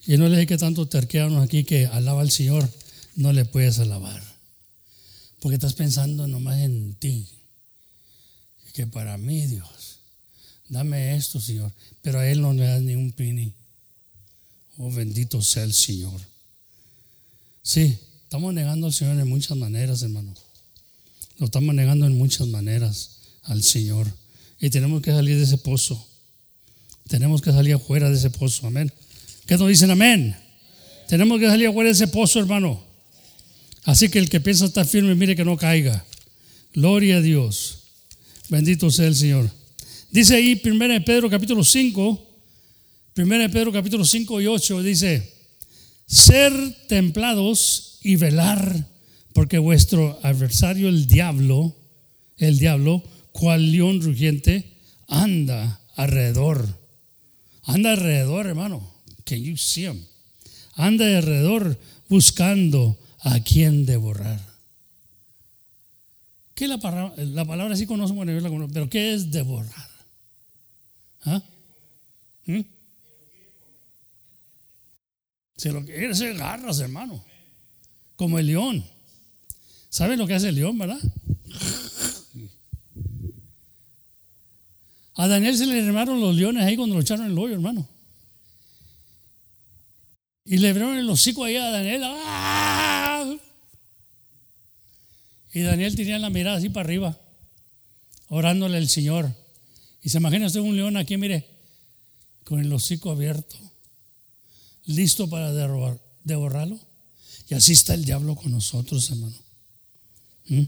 Y no le dije que tanto terquearon aquí que alaba al Señor, no le puedes alabar. Porque estás pensando nomás en ti. Que para mí, Dios, Dame esto, Señor. Pero a él no le das ni un pini. Oh, bendito sea el Señor. Sí, estamos negando al Señor en muchas maneras, hermano. Lo estamos negando en muchas maneras al Señor. Y tenemos que salir de ese pozo. Tenemos que salir afuera de ese pozo. Amén. ¿Qué nos dicen? Amén. Tenemos que salir afuera de ese pozo, hermano. Así que el que piensa estar firme, mire que no caiga. Gloria a Dios. Bendito sea el Señor. Dice ahí 1 Pedro capítulo 5, 1 Pedro capítulo 5 y 8, dice, ser templados y velar, porque vuestro adversario el diablo, el diablo, cual león rugiente, anda alrededor. Anda alrededor, hermano. Can you see him? Anda alrededor buscando a quien devorar. ¿Qué la palabra? La palabra sí conocemos, pero ¿qué es devorar? ¿Ah? ¿Mm? Se lo quiere hacer garras, hermano. Como el león. ¿Saben lo que hace el león, verdad? A Daniel se le armaron los leones ahí cuando lo echaron en el hoyo, hermano. Y le abrieron el hocico ahí a Daniel. ¡Ah! Y Daniel tenía la mirada así para arriba, orándole al Señor. Y se imagina usted un león aquí, mire, con el hocico abierto, listo para devorarlo. Y así está el diablo con nosotros, hermano. ¿Mm?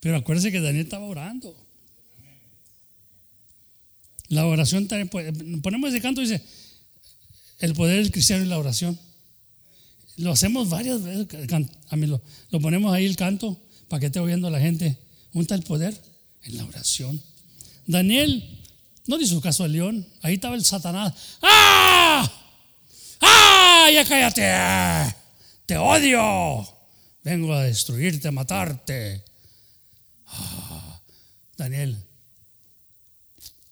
Pero acuérdese que Daniel estaba orando. La oración también, ponemos ese canto dice, el poder del cristiano y la oración. Lo hacemos varias veces, a lo ponemos ahí el canto para que esté oyendo la gente. ¿Un tal poder? En la oración. Daniel no hizo caso al león. Ahí estaba el Satanás. ¡Ah! ¡Ah! Ya cállate. Te odio. Vengo a destruirte, a matarte. Ah, Daniel,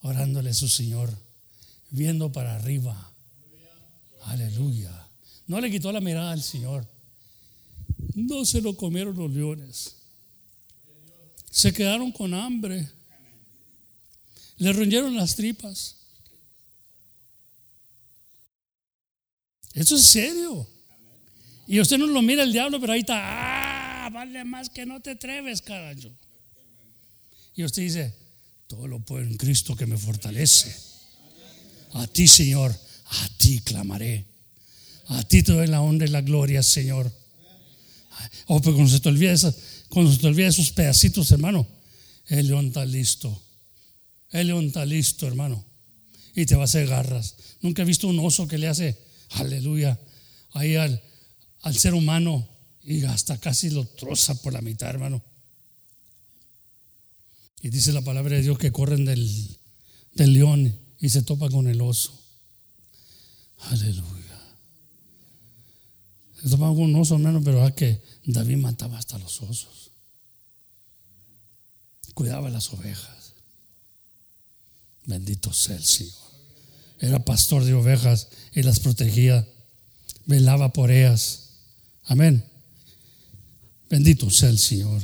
orándole a su Señor, viendo para arriba. Aleluya. No le quitó la mirada al Señor. No se lo comieron los leones. Se quedaron con hambre. Le rindieron las tripas. Eso es serio. Y usted no lo mira el diablo, pero ahí está. Ah, vale más que no te atreves, carajo. Y usted dice, todo lo puedo en Cristo que me fortalece. A ti, Señor, a ti clamaré. A ti te doy la honra y la gloria, Señor. Oh, pero cuando se te olvida, cuando se te olvida esos pedacitos, hermano, el león está listo. El león está listo, hermano. Y te va a hacer garras. Nunca he visto un oso que le hace, aleluya, ahí al, al ser humano y hasta casi lo troza por la mitad, hermano. Y dice la palabra de Dios que corren del, del león y se topa con el oso. Aleluya. Con un oso, hermano, pero es que David mataba hasta los osos. Cuidaba las ovejas. Bendito sea el Señor. Era pastor de ovejas y las protegía. Velaba por ellas. Amén. Bendito sea el Señor.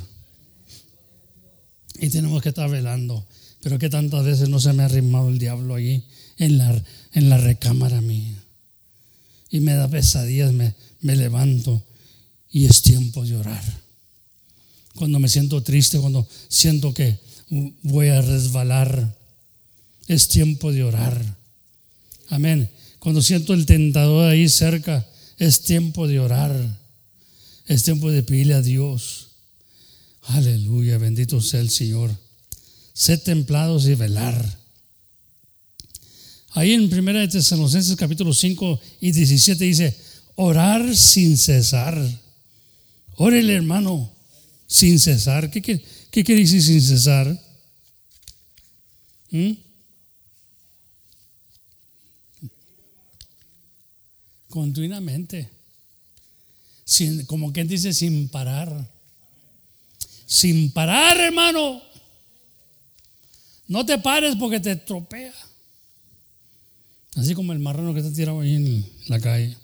Y tenemos que estar velando. Pero que tantas veces no se me ha arrimado el diablo ahí en la, en la recámara mía. Y me da pesadillas, me, me levanto y es tiempo de orar. Cuando me siento triste, cuando siento que voy a resbalar, es tiempo de orar. Amén. Cuando siento el tentador ahí cerca, es tiempo de orar. Es tiempo de pedirle a Dios. Aleluya, bendito sea el Señor. Sed templados y velar. Ahí en 1 Tesalonicenses capítulo 5 y 17 dice, orar sin cesar. Órele hermano, sin cesar. ¿Qué, qué, qué quiere decir sin cesar? ¿Mm? Continuamente. Sin, como quien dice, sin parar. Sin parar, hermano. No te pares porque te tropea. Así como el marrano que está tirado ahí en la calle.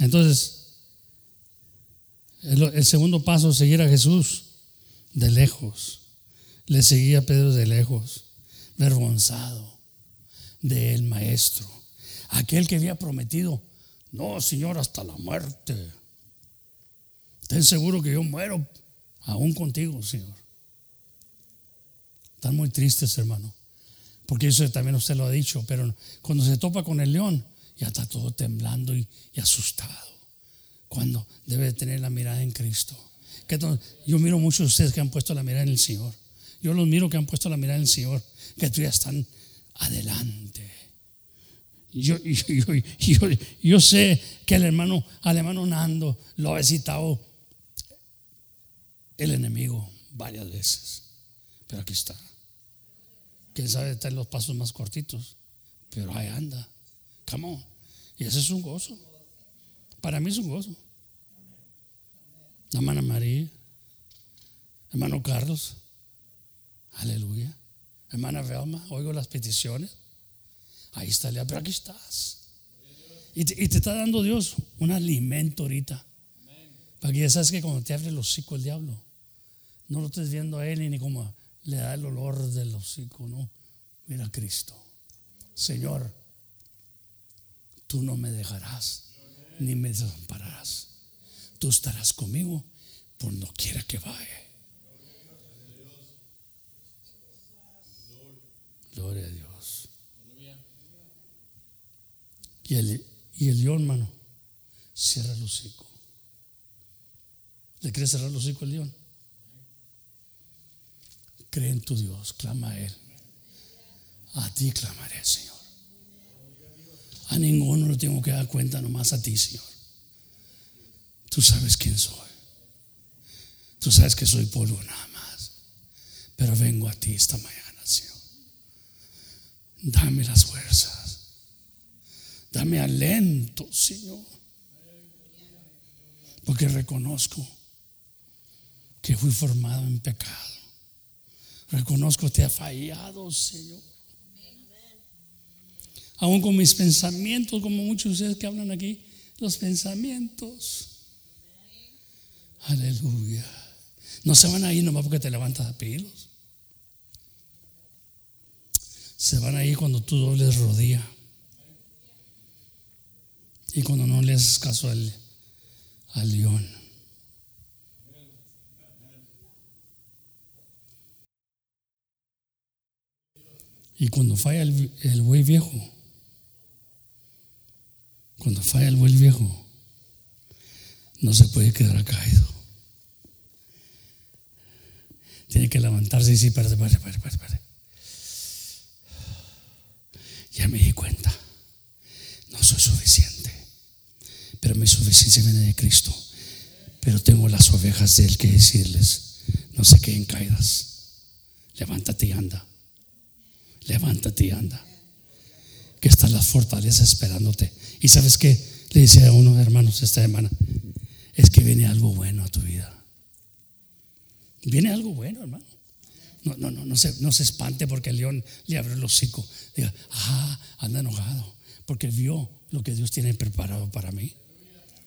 Entonces, el, segundo paso, seguir a Jesús de lejos. Le seguía Pedro de lejos. vergonzado del maestro, aquel que había prometido, no, Señor, hasta la muerte. Ten seguro que yo muero aún contigo, Señor. Están muy tristes, hermano. Porque eso también usted lo ha dicho, pero cuando se topa con el león, ya está todo temblando y, asustado. Cuando debe tener la mirada en Cristo. yo miro muchos de ustedes que han puesto la mirada en el Señor. Yo los miro que han puesto la mirada en el Señor, que tú ya están adelante. Yo, <laughs> sé que el hermano, al Nando lo ha visitado el enemigo varias veces, pero aquí está. Quién sabe estar en los pasos más cortitos, pero ahí anda. Come on. Y ese es un gozo. Para mí es un gozo. Hermana María, hermano Carlos, aleluya. Hermana Velma, oigo las peticiones. Ahí está, pero aquí estás. Y te, está dando Dios un alimento ahorita. Para que ya sabes que cuando te abre el hocico el diablo, no lo estés viendo a él ni como le da el olor del hocico, no. Mira a Cristo. Señor, tú no me dejarás ni me desampararás. Tú estarás conmigo por no quiera que vaya. Gloria a Dios. Y el, y el león, hermano, cierra el hocico. ¿Le quiere cerrar el hocico el león? Cree en tu Dios, clama a Él. A ti clamaré, Señor. A ninguno lo tengo que dar cuenta, nomás a ti, Señor. Tú sabes quién soy. Tú sabes que soy polvo nada más. Pero vengo a ti esta mañana, Señor. Dame las fuerzas. Dame alento, Señor. Porque reconozco que fui formado en pecado. Reconozco que te ha fallado, Señor. Aún con mis pensamientos, como muchos de ustedes que hablan aquí, los pensamientos. Aleluya. No se van a ir nomás porque te levantas a pilos. Se van a ir cuando tú dobles rodilla. Y cuando no le haces caso al, al león. Y cuando falla el, buey viejo, cuando falla el buey viejo, no se puede quedar caído. Tiene que levantarse y decir, pare, pare, pare, pare, Ya me di cuenta, no soy suficiente, pero mi suficiencia viene de Cristo. Pero tengo las ovejas de Él que decirles, no se queden caídas. Levántate y anda levántate y anda. Que están las fortalezas esperándote. Y sabes qué? Le decía a unos hermanos esta semana, es que viene algo bueno a tu vida. Viene algo bueno, hermano. No, no, no, no se, no se espante porque el león le abrió el hocico. Diga, ah, anda enojado. Porque vio lo que Dios tiene preparado para mí.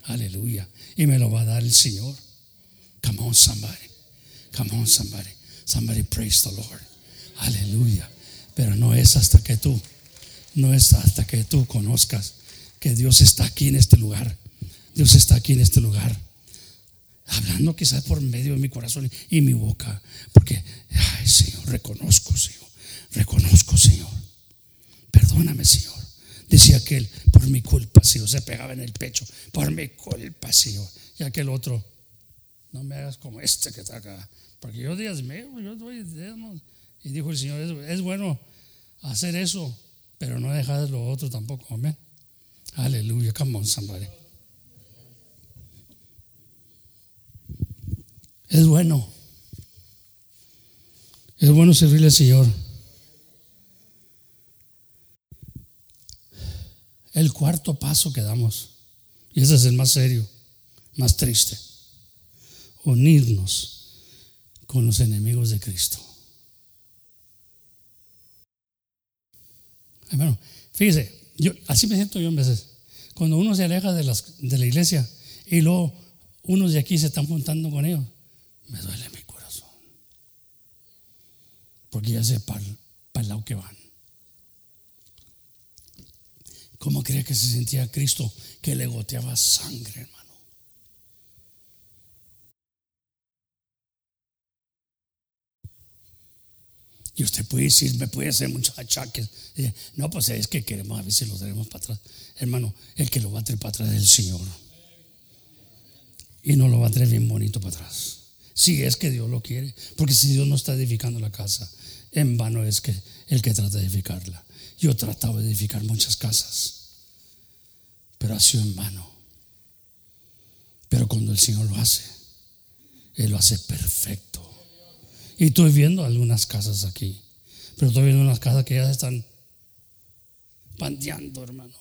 Aleluya. Y me lo va a dar el Señor. Come on, somebody. Come on, somebody. Somebody praise the Lord. Aleluya. Pero no es hasta que tú, no es hasta que tú conozcas que Dios está aquí en este lugar. Dios está aquí en este lugar. Hablando quizás por medio de mi corazón y mi boca. Porque, ay Señor, reconozco, Señor. Reconozco, Señor. Perdóname, Señor. Decía aquel, por mi culpa, Señor. Se pegaba en el pecho. Por mi culpa, Señor. Y aquel otro, no me hagas como este que está acá. Porque yo, Dios mío, yo doy y dijo el Señor, es, bueno hacer eso, pero no dejar lo otro tampoco. Amén. Aleluya. Come on, somebody. Es bueno. Es bueno servirle al Señor. El cuarto paso que damos, y ese es el más serio, más triste, unirnos con los enemigos de Cristo. Hermano, fíjese, yo, así me siento yo en veces. Cuando uno se aleja de, las, de la iglesia y luego unos de aquí se están juntando con ellos, me duele mi corazón. Porque ya se al lado que van. ¿Cómo cree que se sentía Cristo que le goteaba sangre, hermano? Y usted puede decir, me puede hacer muchos achaques. No, pues es que queremos a si lo traemos para atrás. Hermano, el que lo va a traer para atrás es el Señor. Y no lo va a traer bien bonito para atrás. Si es que Dios lo quiere. Porque si Dios no está edificando la casa, en vano es que el que trata de edificarla. Yo he tratado de edificar muchas casas, pero ha sido en vano. Pero cuando el Señor lo hace, Él lo hace perfecto. Y estoy viendo algunas casas aquí, pero estoy viendo unas casas que ya están panteando, hermano.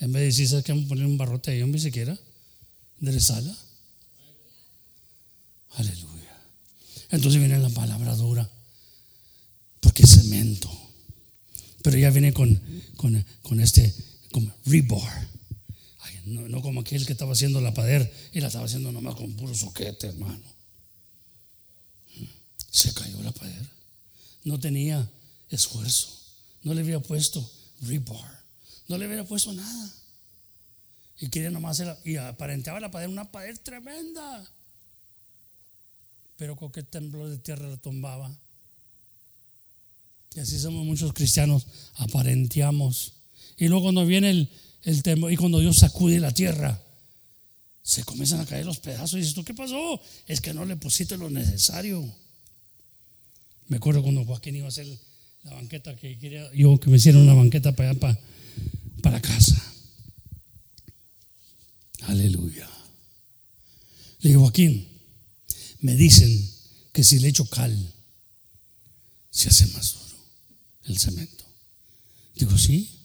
En vez de decir, ¿sabes que vamos a poner un barrote ahí, ni siquiera? De sala. Aleluya. Entonces viene la palabra dura, porque es cemento. Pero ya viene con, con, este, como rebar. no, como aquel que estaba haciendo la pader y la estaba haciendo nomás con puro soquete, hermano. Se cayó la pader. No tenía esfuerzo. No le había puesto rebar. No le había puesto nada. Y quería nomás y aparentaba la pader, una pader tremenda pero con qué temblor de tierra la tumbaba. Y así somos muchos cristianos, aparenteamos. Y luego cuando viene el, el temblor y cuando Dios sacude la tierra, se comienzan a caer los pedazos. Y dices, ¿tú qué pasó? Es que no le pusiste lo necesario. Me acuerdo cuando Joaquín iba a hacer la banqueta que quería yo que me hicieron una banqueta para para, para casa. Aleluya. Le digo, Joaquín, me dicen que si le echo cal, se hace más duro el cemento. Digo, sí.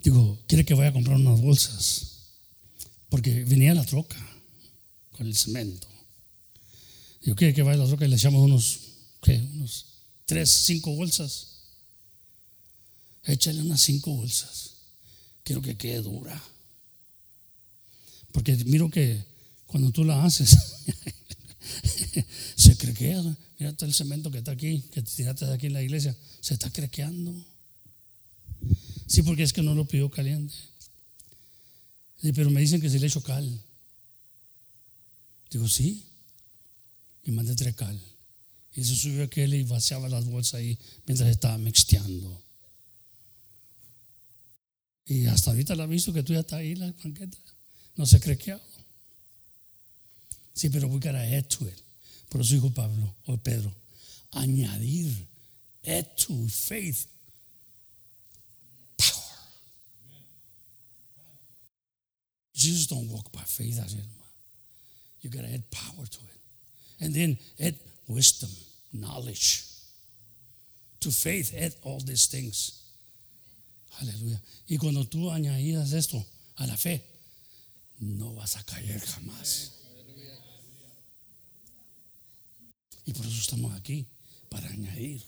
Digo, quiere que vaya a comprar unas bolsas. Porque venía la troca con el cemento. Digo, quiere que vaya a la troca y le echamos unos, ¿qué? Unos tres, cinco bolsas. Échale unas cinco bolsas. Quiero que quede dura. Porque miro que cuando tú la haces, <laughs> se crequea. Mira todo el cemento que está aquí, que tiraste aquí en la iglesia, se está crequeando. Sí, porque es que no lo pidió caliente. Sí, pero me dicen que se le echó cal. Digo, sí. Y mandé tres cal. Y eso subió aquel y vaciaba las bolsas ahí mientras estaba mixteando. Y hasta ahorita la visto que tú ya estás ahí, la banqueta. No se crequeado. Sí, pero we gotta add to it. Por eso dijo Pablo o Pedro, añadir, add to faith, power. Jesus don't walk by faith, as You gotta add power to it. And then add wisdom, knowledge. To faith, add all these things. Aleluya. Y cuando tú añadas esto a la fe, no vas a caer jamás. Y por eso estamos aquí, para añadir.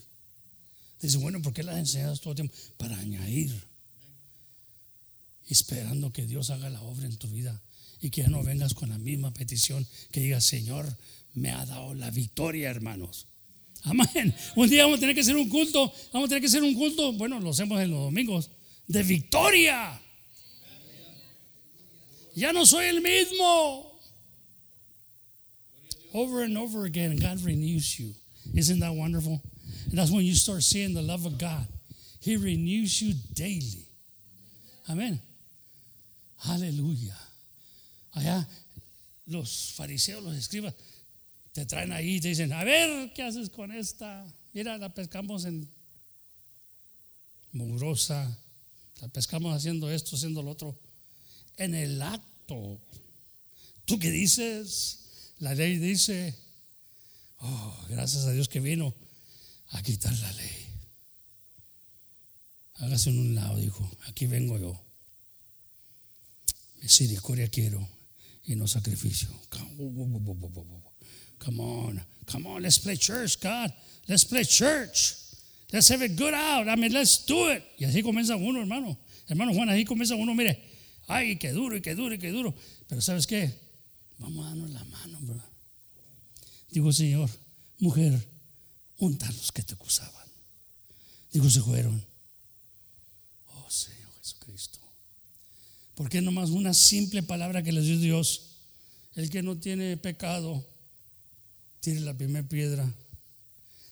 Dice, bueno, ¿por qué las enseñas todo el tiempo? Para añadir. Esperando que Dios haga la obra en tu vida. Y que ya no vengas con la misma petición. Que digas, Señor, me ha dado la victoria, hermanos. Amén. Un día vamos a tener que hacer un culto. Vamos a tener que hacer un culto. Bueno, lo hacemos en los domingos. De victoria. Ya no soy el mismo. over and over again, God renews you. Isn't that wonderful? And that's when you start seeing the love of God. He renews you daily. Amén. Aleluya. Allá los fariseos, los escribas, te traen ahí y te dicen, a ver, ¿qué haces con esta? Mira, la pescamos en mugrosa, la pescamos haciendo esto, haciendo lo otro. En el acto, ¿tú qué dices? La ley dice, oh, gracias a Dios que vino a quitar la ley. Hágase en un lado, dijo, aquí vengo yo. Misericordia quiero y no sacrificio. Come on, come on, let's play church, God. Let's play church. Let's have it good out. I mean, let's do it. Y así comienza uno, hermano. Hermano Juan, ahí comienza uno, mire, ay, qué duro, y qué duro, y qué duro. Pero ¿sabes qué? Vamos a darnos la mano, bro. Digo, Señor, mujer, untar los que te acusaban. Digo, se fueron. Oh Señor Jesucristo. Porque nomás una simple palabra que les dio Dios. El que no tiene pecado, tire la primera piedra.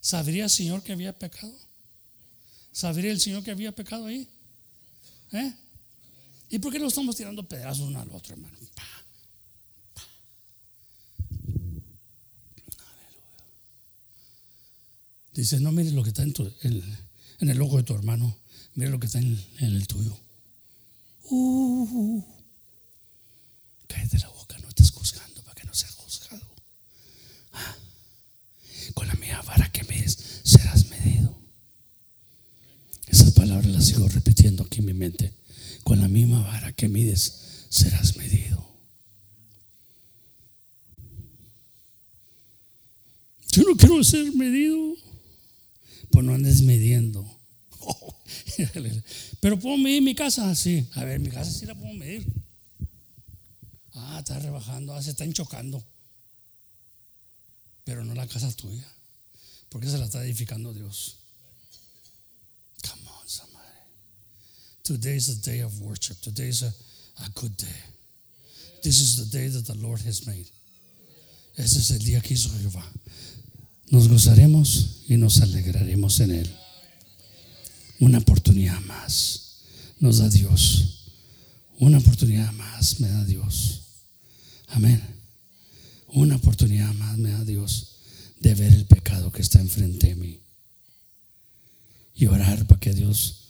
¿Sabría el Señor que había pecado? ¿Sabría el Señor que había pecado ahí? ¿Eh? ¿Y por qué no estamos tirando pedazos uno al otro, hermano? Dice, no mires lo que está en, el ojo de tu hermano, mire lo que está en, el tuyo. Uh, cállate la boca, no estás juzgando para que no seas juzgado. Ah, con la mía vara que mides serás medido. Esas palabras las sigo repitiendo aquí en mi Con la misma vara que mides serás medido. Yo no quiero ser medido. Pues no andes midiendo. <laughs> Pero puedo medir mi casa, sí. A ver, mi casa sí la puedo medir. Ah, está rebajando, ah, se están chocando. Pero no la casa tuya. Porque se la está edificando Dios. Come on, somebody. Today is a day of worship. Today is a, good day. This is the day that the Lord has made. Es el día que hizo Jehová nos gozaremos y nos alegraremos en Él. Una oportunidad más nos da Dios. Una oportunidad más me da Dios. Amén. Una oportunidad más me da Dios de ver el pecado que está enfrente de mí. Y orar para que Dios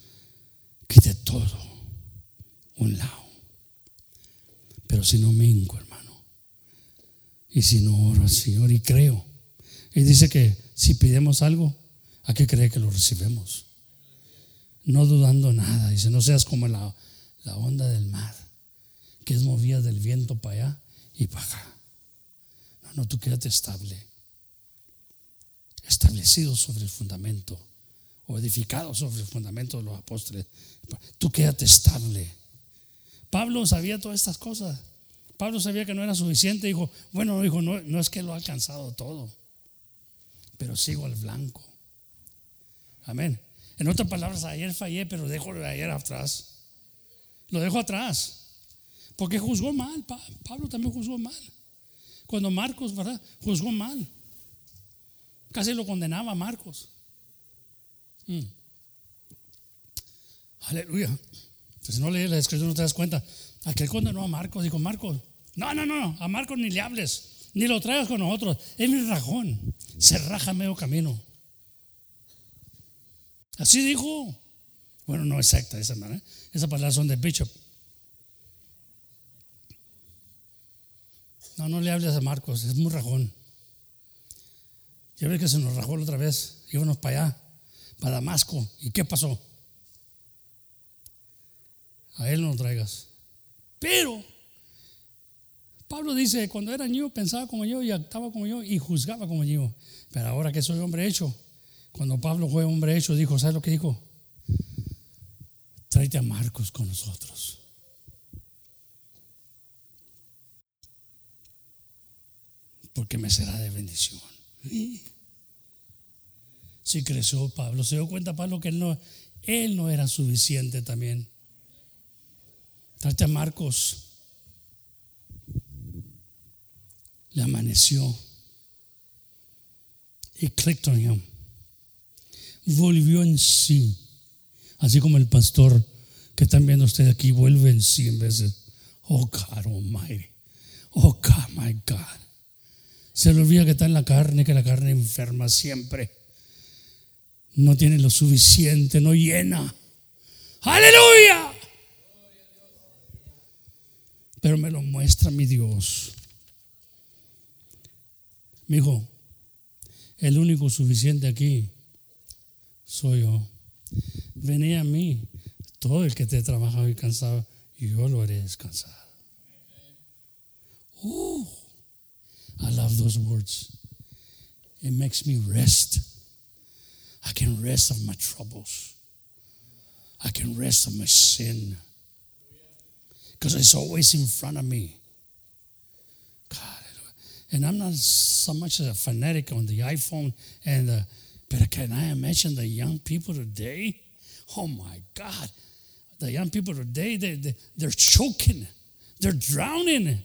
quite todo un lado. Pero si no mingo, hermano. Y si no oro al Señor y creo y dice que si pidemos algo, ¿a qué cree que lo recibimos? No dudando nada. Dice, no seas como la, la onda del mar, que es movida del viento para allá y para acá. No, no, tú quédate estable. Establecido sobre el fundamento, o edificado sobre el fundamento de los apóstoles. Tú quédate estable. Pablo sabía todas estas cosas. Pablo sabía que no era suficiente. Dijo, bueno, dijo, no, no es que lo ha alcanzado todo pero sigo al blanco. Amén. En otras palabras, ayer fallé, pero dejo de ayer atrás. Lo dejo atrás. Porque juzgó mal. Pablo también juzgó mal. Cuando Marcos, ¿verdad? Juzgó mal. Casi lo condenaba a Marcos. Mm. Aleluya. Si no lees la descripción no te das cuenta. Aquel condenó a Marcos. Dijo, Marcos, no, no, no, a Marcos ni le hables ni lo traigas con nosotros. Es mi rajón. Se raja medio camino. Así dijo. Bueno, no exacta esa manera. Esas palabras son de Bishop. No, no le hables a Marcos, es muy rajón. Ya ves que se nos rajó la otra vez. Íbamos para allá, para Damasco. ¿Y qué pasó? A él no lo traigas. Pero Pablo dice, cuando era niño pensaba como yo y actuaba como yo y juzgaba como yo. Pero ahora que soy hombre hecho, cuando Pablo fue hombre hecho, dijo, ¿sabes lo que dijo? Tráete a Marcos con nosotros. Porque me será de bendición. Si creció Pablo, se dio cuenta Pablo que él no, él no era suficiente también. Tráete a Marcos. le amaneció. Y clicked on him. Volvió en sí. Así como el pastor que están viendo ustedes aquí vuelve en sí en de, oh God Almighty. Oh God, my God. Se le olvida que está en la carne, que la carne enferma siempre. No tiene lo suficiente, no llena. Aleluya. Pero me lo muestra mi Dios. Mi hijo, el único suficiente aquí soy yo. Vení a mí, todo el que te trabajado y cansado, yo lo haré descansar. Oh, I love those words. It makes me rest. I can rest of my troubles. I can rest of my sin. Because it's always in front of me. God, And I'm not so much a fanatic on the iPhone and But can I imagine the young people today? Oh my God. The young people today, they, they, they're choking, they're drowning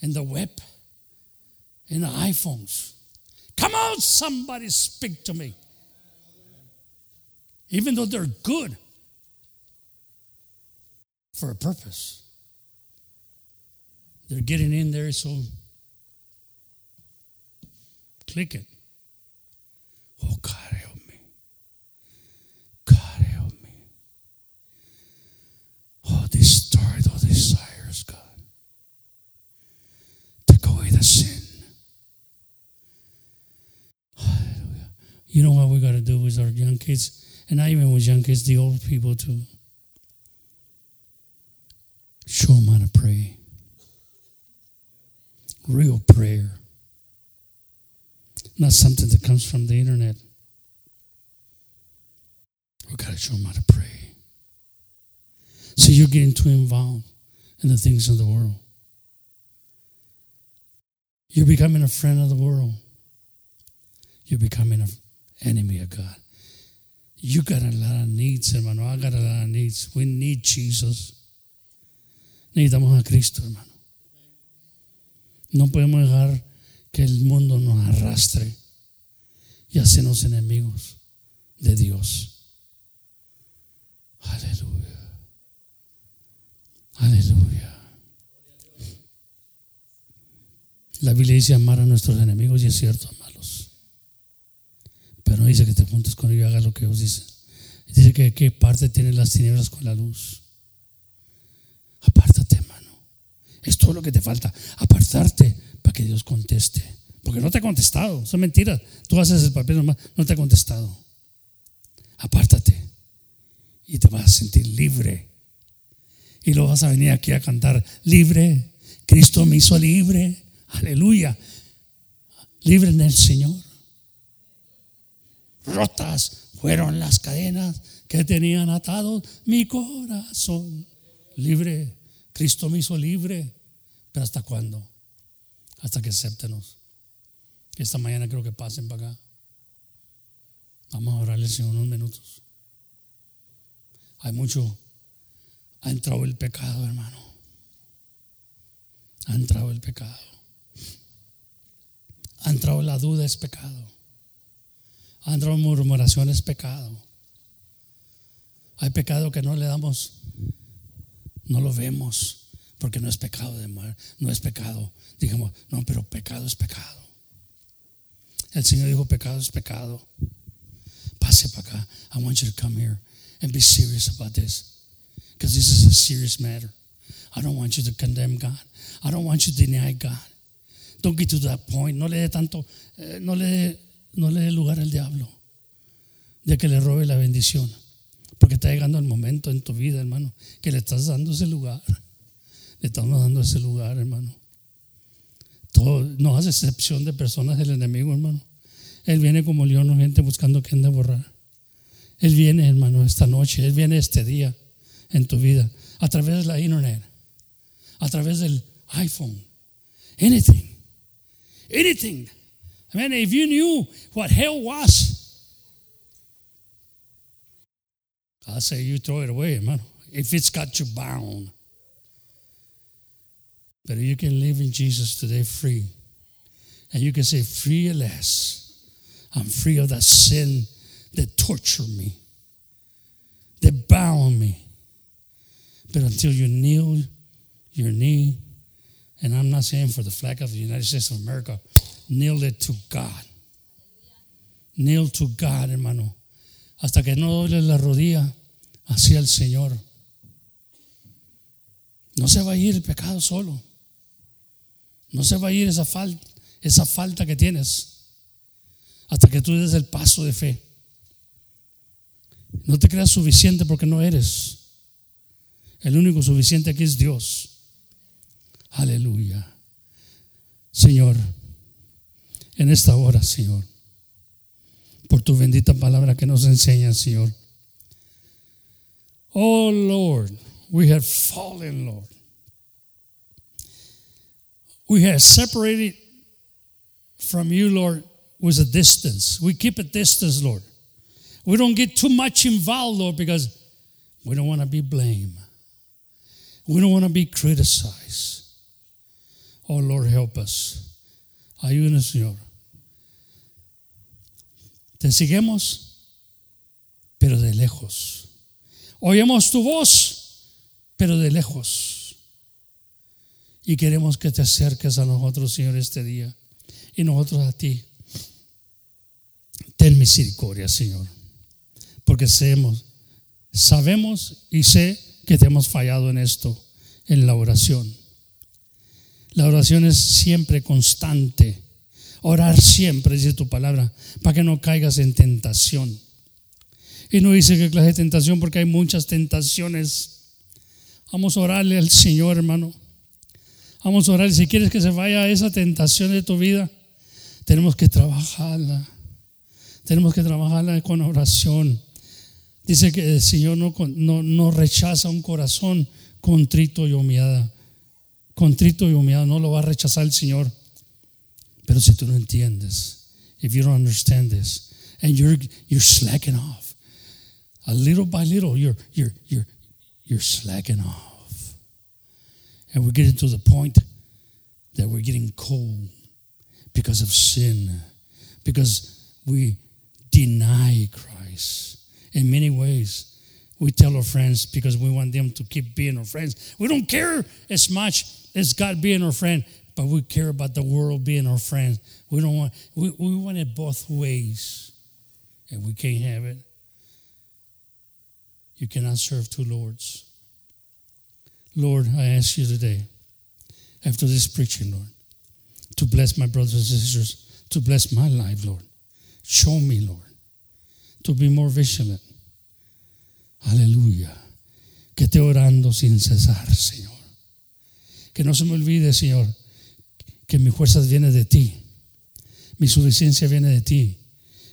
in the web, in the iPhones. Come on, somebody speak to me. Even though they're good for a purpose, they're getting in there so click it. Oh, God, help me. God, help me. Oh, destroy those desires, God. Take away the sin. Hallelujah. You know what we got to do with our young kids, and not even with young kids, the old people too. Show them how to pray. Real prayer. Not something that comes from the internet. We got to show them how to pray. So you're getting too involved in the things of the world. You're becoming a friend of the world. You're becoming an enemy of God. You got a lot of needs, hermano. I got a lot of needs. We need Jesus. Necesitamos a Cristo, hermano. No podemos dejar que el mundo nos arrastre y hacernos enemigos de Dios. Aleluya. Aleluya. La Biblia dice amar a nuestros enemigos y es cierto, amarlos. Pero no dice que te juntes con ellos y hagas lo que ellos dicen. Dice que qué parte tienen las tinieblas con la luz. Apártate, hermano. Es todo lo que te falta. Apartarte para que Dios conteste. Porque no te ha contestado. Son mentiras. Tú haces el papel nomás. No te ha contestado. Apártate. Y te vas a sentir libre. Y lo vas a venir aquí a cantar libre. Cristo me hizo libre. Aleluya. Libre en el Señor. Rotas fueron las cadenas que tenían atado mi corazón. Libre. Cristo me hizo libre. Pero ¿hasta cuándo? Hasta que acéptenos. Esta mañana creo que pasen para acá. Vamos a orarle, Señor, unos minutos. Hay mucho. Ha entrado el pecado, hermano. Ha entrado el pecado. Ha entrado la duda, es pecado. Ha entrado murmuración, es pecado. Hay pecado que no le damos, no lo vemos, porque no es pecado de muerte, no es pecado. Digamos, no, pero pecado es pecado. El Señor dijo, pecado es pecado. Pase para acá. I want you to come here and be serious about this. Because this is a serious matter. I don't want you to condemn God. I don't want you to deny God. Don't get to that point. No le dé tanto, eh, no le dé no le dé lugar al diablo de que le robe la bendición. Porque está llegando el momento en tu vida, hermano, que le estás dando ese lugar. Le estamos dando ese lugar, hermano. Todo, no hace excepción de personas del enemigo, hermano. Él viene como león gente buscando quien devorar. Él viene, hermano, esta noche. Él viene este día en tu vida. A través de la internet. A través del iPhone. Anything. Anything. I mean, if you knew what hell was, I say you throw it away, man. If it's got you bound. But you can live in Jesus today free. And you can say, free at last. I'm free of that sin that tortured me, that bound me. But until you kneel your knee, and I'm not saying for the flag of the United States of America, kneel it to God. Kneel to God, hermano. Hasta que no doble la rodilla hacia el Señor. No se va a ir el pecado solo. No se va a ir esa falta, esa falta que tienes hasta que tú des el paso de fe. No te creas suficiente porque no eres. El único suficiente aquí es Dios. Aleluya. Señor, en esta hora, Señor, por tu bendita palabra que nos enseña, Señor. Oh Lord, we have fallen, Lord. We have separated from you, Lord, with a distance. We keep a distance, Lord. We don't get too much involved, Lord, because we don't want to be blamed. We don't want to be criticized. Oh, Lord, help us. Ayúdanos, Señor. Te seguimos, pero de lejos. Oímos tu voz, pero de lejos. Y queremos que te acerques a nosotros, Señor, este día. Y nosotros a ti. Ten misericordia, Señor. Porque sabemos y sé que te hemos fallado en esto, en la oración. La oración es siempre constante. Orar siempre, dice tu palabra, para que no caigas en tentación. Y no dice que clase de tentación porque hay muchas tentaciones. Vamos a orarle al Señor, hermano. Vamos a orar. Si quieres que se vaya esa tentación de tu vida, tenemos que trabajarla. Tenemos que trabajarla con oración. Dice que el Señor no, no, no rechaza un corazón contrito y humillado. Contrito y humillado no lo va a rechazar el Señor. Pero si tú no entiendes, if you don't understand this, and you're, you're slacking off, a little by little, you're, you're, you're, you're slacking off. And we're getting to the point that we're getting cold because of sin, because we deny Christ in many ways. We tell our friends because we want them to keep being our friends. We don't care as much as God being our friend, but we care about the world being our friend. We don't want we, we want it both ways. And we can't have it. You cannot serve two lords. Lord, I ask you today, after this preaching, Lord, to bless my brothers and sisters, to bless my life, Lord. Show me, Lord, to be more vigilant. Aleluya. Que esté orando sin cesar, Señor. Que no se me olvide, Señor, que mi fuerza viene de ti. Mi suficiencia viene de ti.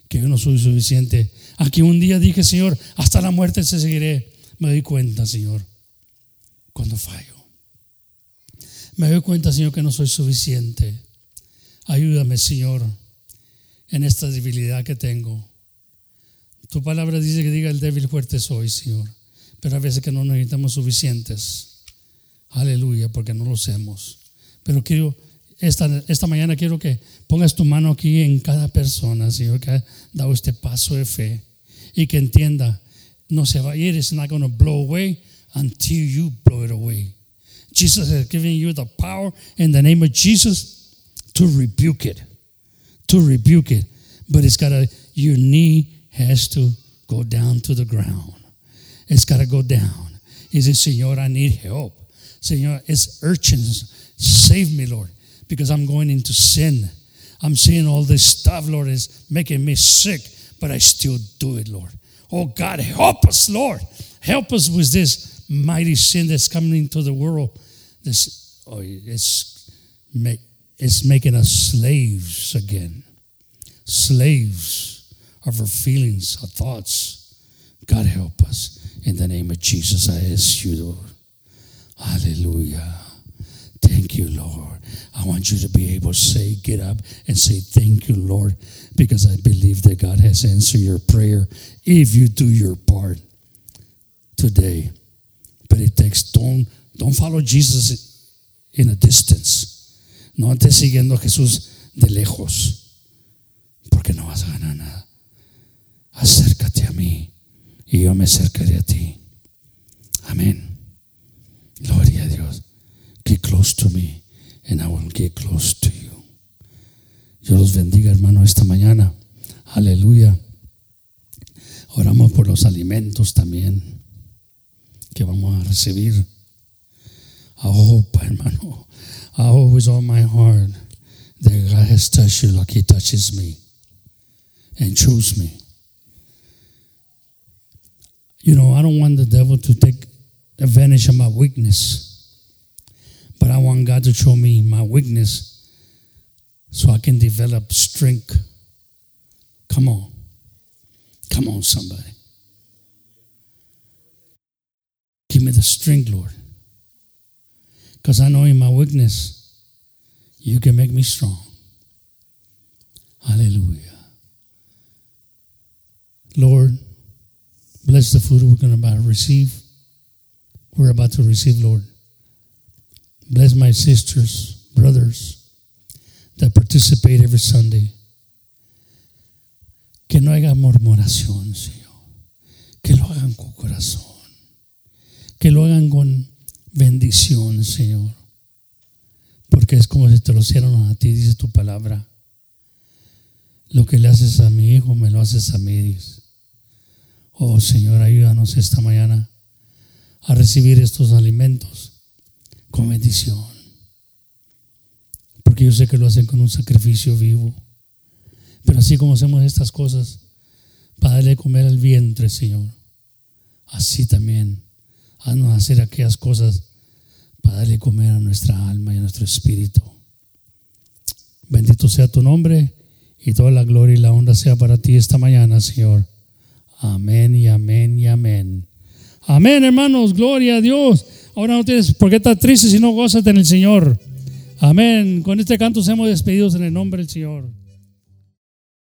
Que yo no soy suficiente. Aquí un día dije, Señor, hasta la muerte se seguiré. Me doy cuenta, Señor, cuando fallo. Me doy cuenta, Señor, que no soy suficiente. Ayúdame, Señor, en esta debilidad que tengo. Tu palabra dice que diga el débil fuerte soy, Señor. Pero a veces que no necesitamos suficientes. Aleluya, porque no lo hacemos. Pero quiero, esta, esta mañana quiero que pongas tu mano aquí en cada persona, Señor, que ha dado este paso de fe. Y que entienda, no se va a ir, it's not going to blow away until you blow it away. Jesus has given you the power in the name of Jesus to rebuke it. To rebuke it. But it's got to, your knee has to go down to the ground. It's got to go down. He says, Señor, I need help. Señor, it's urchins. Save me, Lord, because I'm going into sin. I'm seeing all this stuff, Lord, is making me sick, but I still do it, Lord. Oh, God, help us, Lord. Help us with this mighty sin that's coming into the world. This, oh, it's, make, it's making us slaves again. Slaves of our feelings, our thoughts. God help us. In the name of Jesus, I ask you, Lord. Hallelujah. Thank you, Lord. I want you to be able to say, get up and say, Thank you, Lord, because I believe that God has answered your prayer if you do your part today. But it takes, don't, don't follow Jesus in a distance. No estés siguiendo a Jesús de lejos, porque no vas a ganar nada. Acércate a mí y yo me acercaré a ti. Amén. Gloria a Dios. Get close to me and I will get close to you. Dios los bendiga, hermano, esta mañana. Aleluya. Oramos por los alimentos también que vamos a recibir. I hope, hermano, I hope with all my heart that God has touched you like He touches me and chose me. You know, I don't want the devil to take advantage of my weakness. But I want God to show me my weakness so I can develop strength. Come on. Come on, somebody. Give me the strength, Lord. Because I know in my weakness, you can make me strong. Hallelujah. Lord, bless the food we're going to receive. We're about to receive, Lord. Bless my sisters, brothers that participate every Sunday. Que no haya murmuración, Señor. Que lo hagan con corazón. Que lo hagan con bendición, Señor. Porque es como si te lo hicieran a ti, dice tu palabra. Lo que le haces a mi hijo, me lo haces a mí. Oh Señor, ayúdanos esta mañana a recibir estos alimentos con bendición. Porque yo sé que lo hacen con un sacrificio vivo. Pero así como hacemos estas cosas, para darle comer al vientre, Señor, así también haznos hacer aquellas cosas para darle comer a nuestra alma y a nuestro espíritu. Bendito sea tu nombre y toda la gloria y la honra sea para ti esta mañana, Señor. Amén y amén y amén. Amén, hermanos, gloria a Dios. Ahora no tienes por qué estar triste si no gozas en el Señor. Amén. Con este canto hemos despedidos en el nombre del Señor.